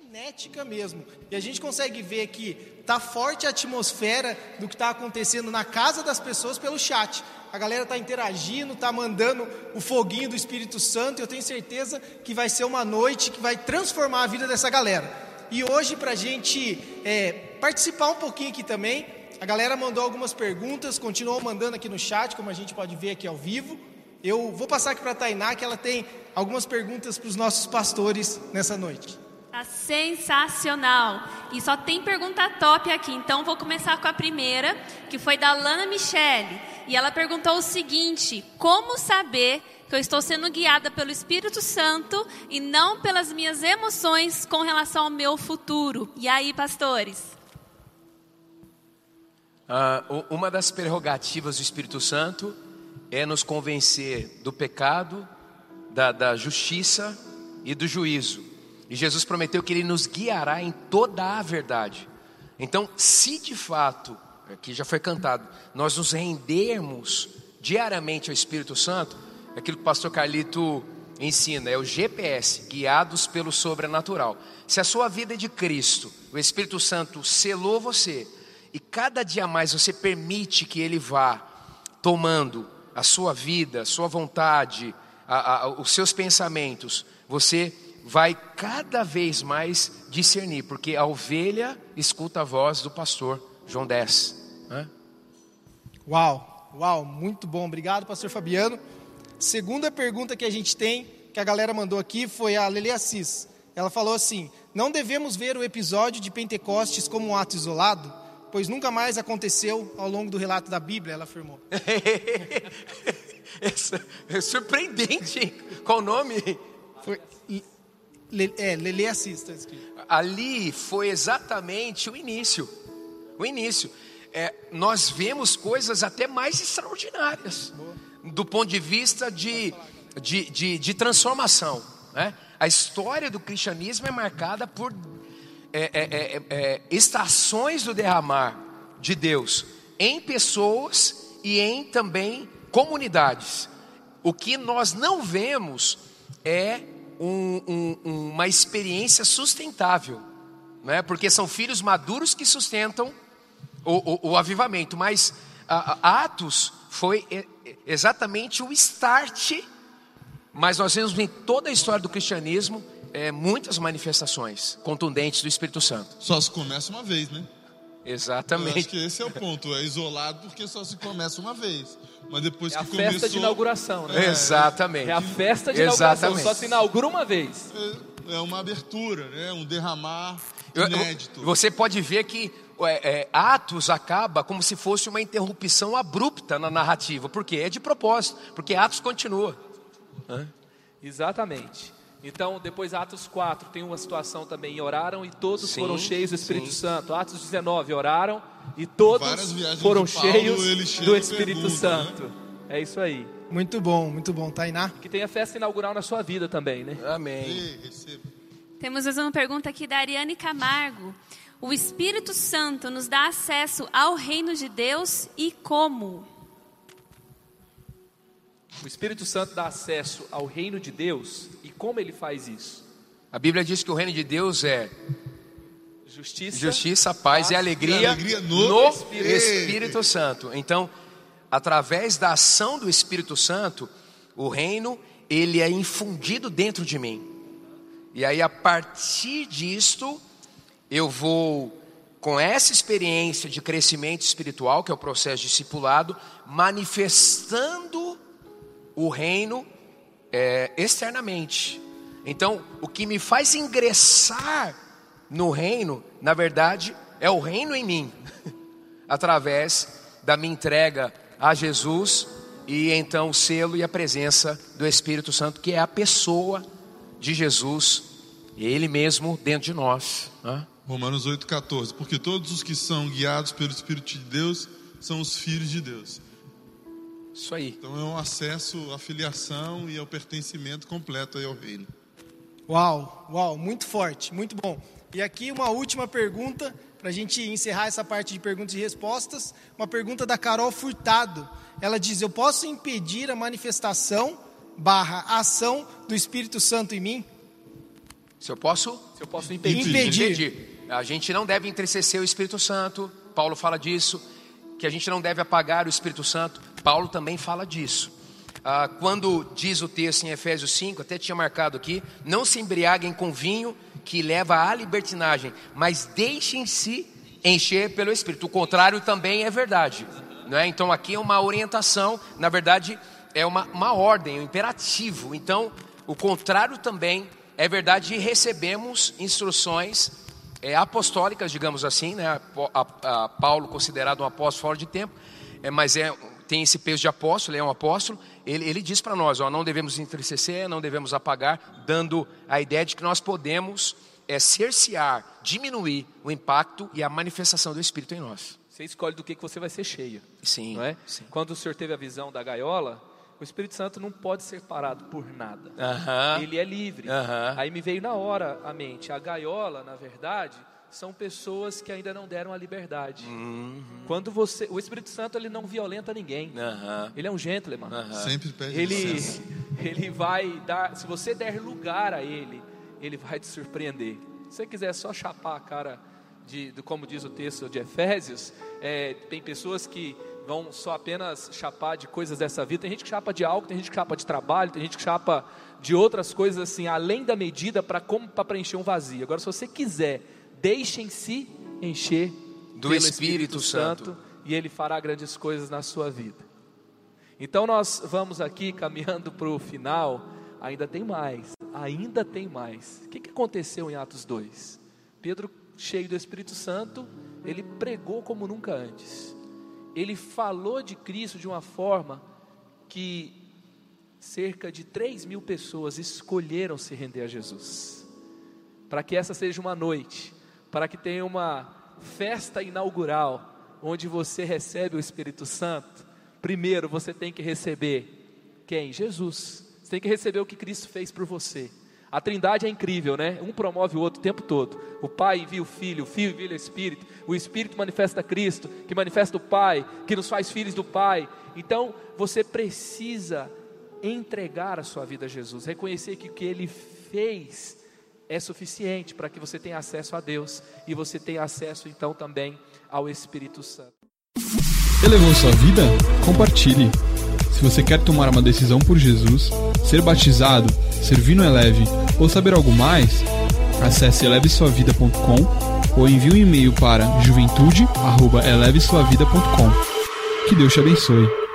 frenética mesmo. E a gente consegue ver que tá forte a atmosfera do que está acontecendo na casa das pessoas pelo chat. A galera está interagindo, está mandando o foguinho do Espírito Santo. E eu tenho certeza que vai ser uma noite que vai transformar a vida dessa galera. E hoje, para a gente é, participar um pouquinho aqui também, a galera mandou algumas perguntas, continuou mandando aqui no chat, como a gente pode ver aqui ao vivo. Eu vou passar aqui para a Tainá, que ela tem algumas perguntas para os nossos pastores nessa noite. Tá sensacional. E só tem pergunta top aqui. Então vou começar com a primeira, que foi da Lana Michele. E ela perguntou o seguinte: Como saber que eu estou sendo guiada pelo Espírito Santo e não pelas minhas emoções com relação ao meu futuro? E aí, pastores? Ah, u- uma das prerrogativas do Espírito Santo é nos convencer do pecado, da, da justiça e do juízo. E Jesus prometeu que Ele nos guiará em toda a verdade. Então, se de fato, aqui já foi cantado, nós nos rendermos diariamente ao Espírito Santo, é aquilo que o pastor Carlito ensina, é o GPS, guiados pelo sobrenatural. Se a sua vida é de Cristo, o Espírito Santo selou você, e cada dia mais você permite que Ele vá tomando a sua vida, a sua vontade, a- a- os seus pensamentos, você vai cada vez mais discernir, porque a ovelha escuta a voz do pastor, João 10. né? Uau, uau, muito bom. Obrigado, pastor Fabiano. Segunda pergunta que a gente tem, que a galera mandou aqui, foi a Lele Assis. Ela falou assim: Não devemos ver o episódio de Pentecostes como um ato isolado, pois nunca mais aconteceu ao longo do relato da Bíblia, ela afirmou. (laughs) Essa- é surpreendente, hein? Qual o nome? Foi, É, Lele Assis, está escrito. Ali foi exatamente o início. O início. É, nós vemos coisas até mais extraordinárias do ponto de vista de, de, de, de transformação. Né? A história do cristianismo é marcada por é, é, é, é, estações do derramar de Deus em pessoas e em também comunidades. O que nós não vemos é um- um- uma experiência sustentável, né? porque são filhos maduros que sustentam o, o- o avivamento. Mas a- a- Atos foi exatamente o start, mas nós vemos em toda a história do cristianismo é, muitas manifestações contundentes do Espírito Santo. Só se começa uma vez, né? Eu Exatamente. acho que esse é o ponto. É isolado porque só se começa uma vez. Mas depois É a que festa começou... de inauguração, né? Exatamente. É a festa de inauguração, Exatamente. só se inaugura uma vez. É, é uma abertura, né? Um derramar Eu- eu- inédito. Você pode ver que é, é, Atos acaba como se fosse uma interrupção abrupta na narrativa, porque é de propósito, porque Atos continua. Exatamente. Então, depois Atos 4, tem uma situação também, e oraram e todos Sim, foram cheios do Espírito sim. Santo. Atos 19, oraram e todos foram Paulo, cheios do Espírito pergunta, né? Santo. É isso aí. Muito bom, muito bom. Tainá? Que tem a festa inaugural na sua vida também, né? Amém. Receba. Temos mais uma pergunta aqui da Ariane Camargo. O Espírito Santo nos dá acesso ao reino de Deus e como? O Espírito Santo dá acesso ao reino de Deus e como ele faz isso? A Bíblia diz que o reino de Deus é Justiça, justiça, paz e alegria, e alegria no Espírito. Espírito. Santo. Então, através da ação do Espírito Santo, o reino ele é infundido dentro de mim. E aí a partir disto, eu vou com essa experiência de crescimento espiritual, que é o processo discipulado, manifestando o reino é, externamente. Então, o que me faz ingressar no reino, na verdade, é o reino em mim, (laughs) através da minha entrega a Jesus e então o selo e a presença do Espírito Santo, que é a pessoa de Jesus, Ele mesmo dentro de nós. né? Romanos 8,14. Porque todos os que são guiados pelo Espírito de Deus são os filhos de Deus. Isso aí. Então é um acesso à filiação e ao pertencimento completo aí ao reino. Uau, uau, muito forte, muito bom. E aqui uma última pergunta, para a gente encerrar essa parte de perguntas e respostas. Uma pergunta da Carol Furtado. Ela diz: Eu posso impedir a manifestação barra ação do Espírito Santo em mim? Se eu posso Se eu posso impedir. Impedir. A gente não deve entristecer o Espírito Santo. Paulo fala disso. Que a gente não deve apagar o Espírito Santo. Paulo também fala disso. Ah, quando diz o texto em Efésios 5, até tinha marcado aqui: Não se embriaguem com vinho que leva à libertinagem, mas deixem-se encher pelo Espírito. O contrário também é verdade. Não é? Então aqui é uma orientação, na verdade, é uma, uma ordem, um imperativo. Então, o contrário também é verdade e recebemos instruções é, apostólicas, digamos assim, né? A- a- a Paulo considerado um apóstolo fora de tempo, é, mas é, tem esse peso de apóstolo, ele é um apóstolo. Ele, ele diz para nós, ó, não devemos entristecer, não devemos apagar, dando a ideia de que nós podemos é, cercear, diminuir o impacto e a manifestação do Espírito em nós. Você escolhe do que, que você vai ser cheio. Sim, Não é? sim. Quando o senhor teve a visão da gaiola, o Espírito Santo não pode ser parado por nada. Aham. Ele é livre. Aham. Aí me veio na hora a mente. A gaiola, na verdade, são pessoas que ainda não deram a liberdade. Uhum. Quando você, o Espírito Santo ele não violenta ninguém. Aham. Ele é um gentleman. Sempre pede Ele, licença. (laughs) ele vai dar, se você der lugar a ele, ele vai te surpreender. Se você quiser só chapar a cara de, de como diz o texto de Efésios, é, tem pessoas que vão só apenas chapar de coisas dessa vida. Tem gente que chapa de álcool, tem gente que chapa de trabalho, tem gente que chapa de outras coisas assim, além da medida para como para preencher um vazio. Agora, se você quiser, deixem-se encher Do pelo Espírito Santo. e ele fará grandes coisas na sua vida. Então nós vamos aqui caminhando para o final. Ainda tem mais, ainda tem mais. O que, que aconteceu em Atos 2? Pedro, cheio do Espírito Santo, ele pregou como nunca antes. Ele falou de Cristo de uma forma que cerca de 3 mil pessoas escolheram se render a Jesus. Para que essa seja uma noite, para que tenha uma festa inaugural, onde você recebe o Espírito Santo, primeiro você tem que receber quem? Jesus. Você tem que receber o que Cristo fez por você. A trindade é incrível, né? Um promove o outro o tempo todo. O Pai envia o Filho, o Filho envia o Espírito, o Espírito manifesta Cristo, que manifesta o Pai, que nos faz filhos do Pai. Então, você precisa entregar a sua vida a Jesus, reconhecer que o que Ele fez é suficiente para que você tenha acesso a Deus e você tenha acesso então também ao Espírito Santo. Elevou sua vida? Compartilhe. Se você quer tomar uma decisão por Jesus, ser batizado, servir no Eleve ou saber algo mais, acesse elevesuavida.com ou envie um e-mail para juventude@elevesuavida.com. Que Deus te abençoe.